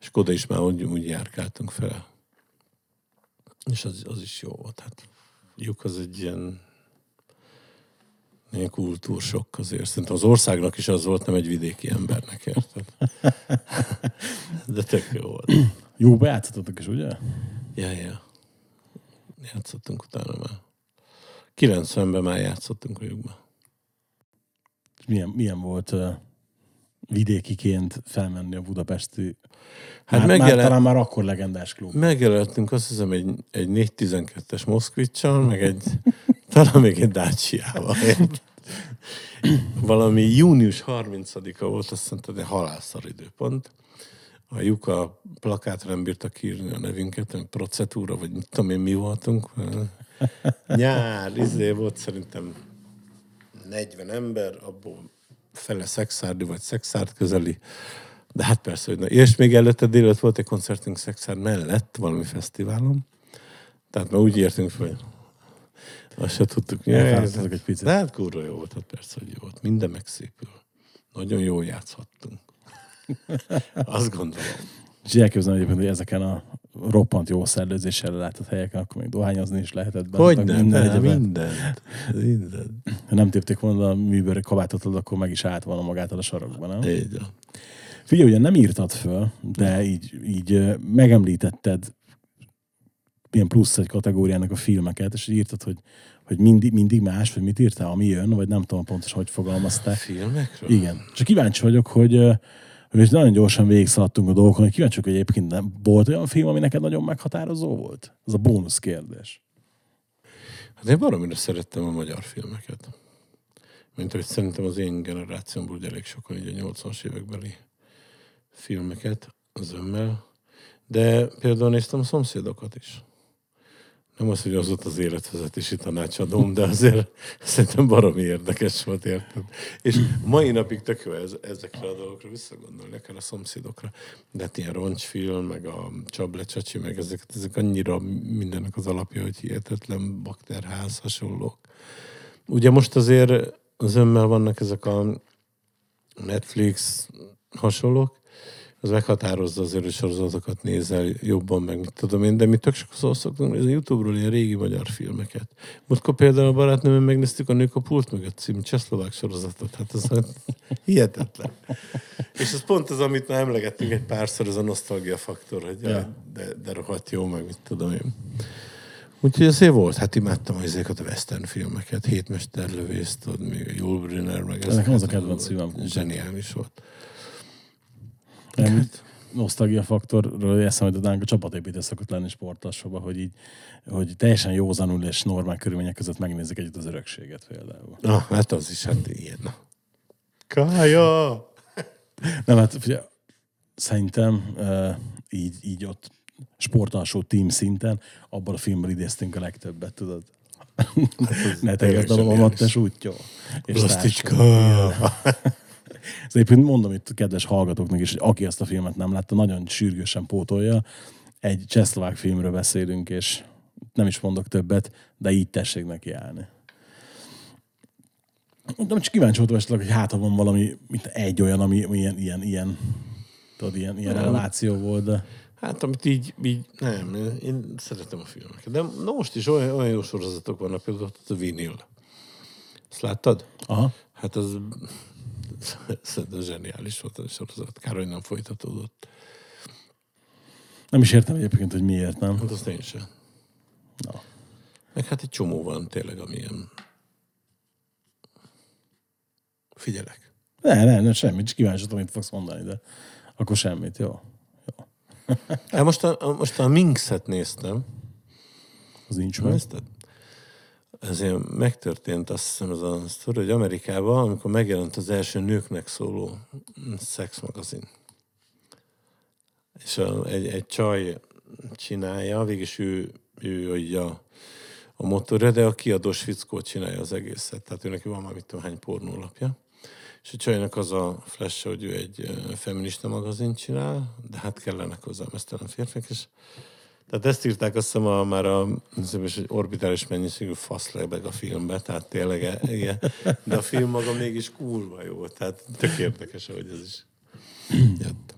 és oda is már úgy, úgy járkáltunk fel. És az, az is jó volt. Hát lyuk az egy ilyen ilyen kultúrsok azért. Szerintem az országnak is az volt, nem egy vidéki embernek, érted? De tök jó volt. Jó, bejátszottatok is, ugye? Ja, ja. Játszottunk utána már. 90-ben már játszottunk a lyukban. Milyen, milyen volt uh, vidékiként felmenni a budapesti... Hát már, megjelent, már, talán már akkor legendás klub. Megjelentünk azt hiszem egy, egy 412-es Moszkvicsal, meg egy, talán még egy Dacia-val. Valami június 30-a volt, azt mondta, de halászar időpont. A Juka plakátra nem bírtak írni a nevünket, nem procedúra, vagy mit tudom én, mi voltunk. Nyár, izé volt szerintem 40 ember, abból fele szexárdi vagy szexárd közeli. De hát persze, hogy na. És még előtte délután volt egy koncertünk szexárd mellett, valami fesztiválon. Tehát már úgy értünk fel, azt se tudtuk. Elfáradtatok egy picit. De hát kurva jó volt, hát persze, hogy jó volt. Minden megszépül. Nagyon jól játszhattunk. Azt gondolom. És elképzelem egyébként, hogy ezeken a roppant jó szellőzéssel látott helyeken, akkor még dohányozni is lehetett benne. Hogy nem, minden egyebet. mindent. mindent. Ha nem tépték volna a műbőre kabátot, akkor meg is állt volna magától a sarokban, nem? Így van. Figyelj, ugye nem írtad föl, de így, így megemlítetted milyen plusz egy kategóriának a filmeket, és így írtad, hogy, hogy mindig, mindig más, vagy mit írtál, ami jön, vagy nem tudom pontosan, hogy fogalmaztál. Filmekről? Igen. Csak kíváncsi vagyok, hogy, most nagyon gyorsan végigszaladtunk a dolgokon, hogy kíváncsi vagyok, hogy egyébként nem volt olyan film, ami neked nagyon meghatározó volt? Ez a bónusz kérdés. Hát én baromira szerettem a magyar filmeket. Mint hogy szerintem az én generációmból ugye elég sokan így a 80-as évekbeli filmeket az ömmel. De például néztem a szomszédokat is. Nem az, hogy az ott az életvezetési tanácsadóm, de azért szerintem baromi érdekes volt, érted? És mai napig tök jó ez, ezekre a dolgokra visszagondolni, akár a szomszédokra. De hát ilyen roncsfilm, meg a csable csacsi, meg ezek, ezek annyira mindennek az alapja, hogy hihetetlen bakterház, hasonlók. Ugye most azért az ömmel vannak ezek a Netflix hasonlók, az meghatározza azért, hogy sorozatokat nézel jobban, meg mit tudom én, de mi tök sokszor szoktunk nézni Youtube-ról ilyen régi magyar filmeket. Múltkor például a barátnőmmel megnéztük a Nők a pult mögött című csehszlovák sorozatot. Hát ez hát hihetetlen. És ez pont az, amit már emlegettünk egy párszor, ez a nosztalgia faktor, hogy ja. de, de rohadt jó, meg mit tudom én. Úgyhogy azért volt, hát imádtam ezeket a western filmeket, Hétmesterlövész, tudod, még a Jul Brünner, meg ez. Nekem az a kedvenc filmem. Zseniális volt. Nem, nosztalgia faktorról eszembe tudnánk, a csapatépítés szokott lenni sportalsóban, hogy így, hogy teljesen józanul és normál körülmények között megnézik együtt az örökséget például. Na, hát az is, hát ilyen. Kája! Nem, hát ugye, szerintem uh, így, így ott sportalsó team szinten abban a filmben idéztünk a legtöbbet, tudod? Hát ne teged a mattes útja. És Plasticska! Ez egyébként mondom itt a kedves hallgatóknak is, hogy aki ezt a filmet nem látta, nagyon sürgősen pótolja. Egy csehszlovák filmről beszélünk, és nem is mondok többet, de így tessék neki állni. Nem csak kíváncsi voltam esetleg, hogy hát ha van valami, mint egy olyan, ami ilyen, ilyen, ilyen, tudod, ilyen, ilyen reláció volt, de... Hát, amit így, így nem, én szeretem a filmeket. De na most is olyan, olyan jó sorozatok vannak, például a Vinyl. Ezt láttad? Aha. Hát az szerintem zseniális volt a sorozat. Kár, hogy nem folytatódott. Nem is értem egyébként, hogy miért nem. Hát azt én sem. Na. Meg hát egy csomó van tényleg, amilyen... Figyelek. Ne, ne, ne, semmit, csak kíváncsi mit fogsz mondani, de akkor semmit, jó. jó. Hát most a, a- most a Minx-et néztem. Az nincs meg. Nézted? Ezért megtörtént azt hiszem az a sztori, hogy Amerikában, amikor megjelent az első nőknek szóló szexmagazin. És a, egy, egy csaj csinálja, végig ő, ő így a, a motorja, de a kiadós fickó csinálja az egészet. Tehát ő neki van már mit tudom hány pornólapja. És a csajnak az a flash hogy ő egy feminista magazin csinál, de hát kellenek hozzá mesztelen férfiak, és tehát ezt írták azt hiszem a, már a hiszem is, hogy orbitális mennyiségű faszlebeg a filmbe, tehát tényleg e- igen. De a film maga mégis kurva jó, tehát tök érdekes, hogy ez is jött.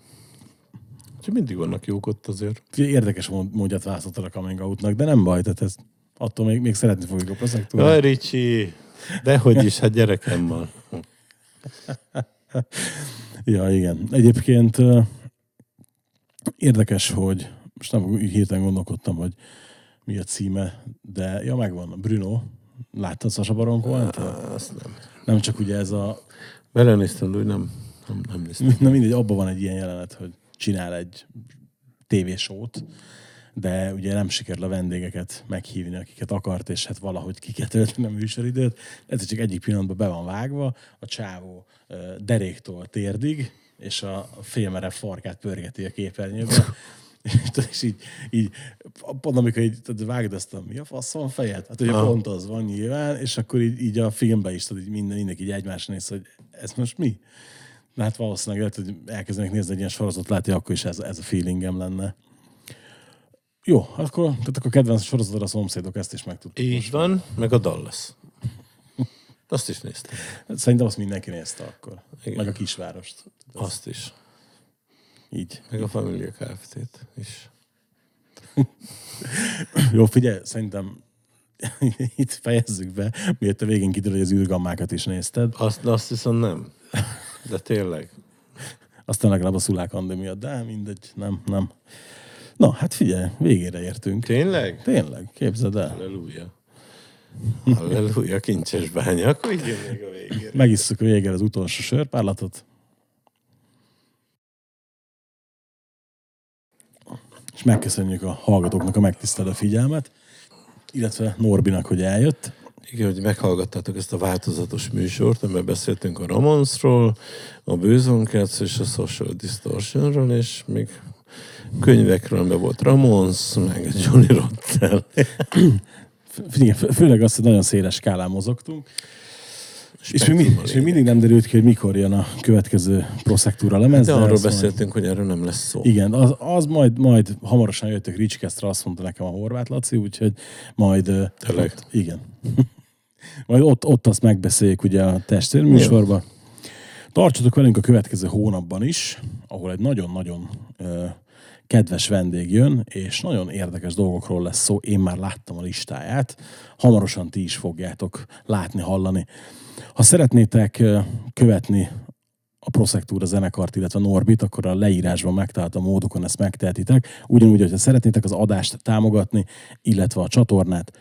Úgyhogy mindig vannak jók ott azért. Érdekes mód- módját választottad a coming outnak, de nem baj, tehát ez attól még, még szeretni fogjuk a proszektúrát. Jaj, Ricsi! Dehogy is, hát gyerekem van. Ja, igen. Egyébként érdekes, hogy most nem hirtelen gondolkodtam, hogy mi a címe, de ja, megvan. Bruno. Láttad Sasa Baron Cohen-t? Azt nem. Nem csak ugye ez a... Belenéztem, de úgy nem, nem, nem néztem. Na mindegy, abban van egy ilyen jelenet, hogy csinál egy tévésót, de ugye nem sikerül a vendégeket meghívni, akiket akart, és hát valahogy ki kell tölteni a műsoridőt. Ez csak egyik pillanatban be van vágva, a csávó deréktól térdig, és a félmerev farkát pörgeti a képernyőbe. és így, így, pont amikor így tudod, vágd ezt a mi a fasz van fejed? Hát ugye Aha. pont az van nyilván, és akkor így, így a filmben is tudod, így minden, mindenki így egymás néz, hogy ez most mi? Na hát valószínűleg lehet, hogy elkezdenek nézni egy ilyen sorozatot, hogy akkor is ez, ez a feelingem lenne. Jó, akkor, tehát akkor kedvenc sorozatod a szomszédok, ezt is megtudtuk. Így van, meg a Dallas. Azt is néztem. Szerintem azt mindenki nézte akkor. Igen. Meg a kisvárost. Azt is. Így. Meg a Familia Kft-t is. Jó, figyelj, szerintem itt fejezzük be, miért a végén kiderül, hogy az űrgammákat is nézted. Azt, azt viszont nem. De tényleg. Aztán legalább a szulák miatt, de mindegy, nem, nem. Na, hát figyelj, végére értünk. Tényleg? Tényleg, képzeld el. Halleluja. Halleluja, kincses bánya. Akkor így jön még a végére. Megisszuk végére az utolsó sörpárlatot. És megköszönjük a hallgatóknak a megtisztelő figyelmet, illetve Norbinak, hogy eljött. Igen, hogy meghallgattátok ezt a változatos műsort, amiben beszéltünk a Ramonesról, a Bőzonkec és a Social Distortionról, és még könyvekről, amiben volt Ramones, meg Johnny Rotten. Igen, fő- főleg azt, hogy nagyon széles skálán mozogtunk. És még, mi, és még mindig nem derült ki, hogy mikor jön a következő Prosectura lemez. De arról azt majd- beszéltünk, hogy erről nem lesz szó. Igen, az, az majd, majd hamarosan jöttök Ricskesztre, azt mondta nekem a Horváth Laci, úgyhogy majd... Tényleg? Ott, igen. majd ott, ott azt megbeszéljük ugye a testvérműsorban. Tartsatok velünk a következő hónapban is, ahol egy nagyon-nagyon kedves vendég jön, és nagyon érdekes dolgokról lesz szó. Én már láttam a listáját, hamarosan ti is fogjátok látni, hallani. Ha szeretnétek követni a Prosectura zenekart, illetve Norbit, akkor a leírásban megtalált a módokon ezt megtehetitek. Ugyanúgy, hogyha szeretnétek az adást támogatni, illetve a csatornát,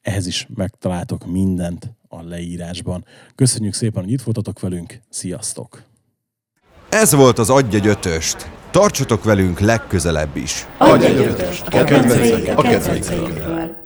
ehhez is megtaláltok mindent a leírásban. Köszönjük szépen, hogy itt voltatok velünk. Sziasztok! Ez volt az Adj egy ötöst. Tartsatok velünk legközelebb is. Adj egy ötöst a kedvenceinkről.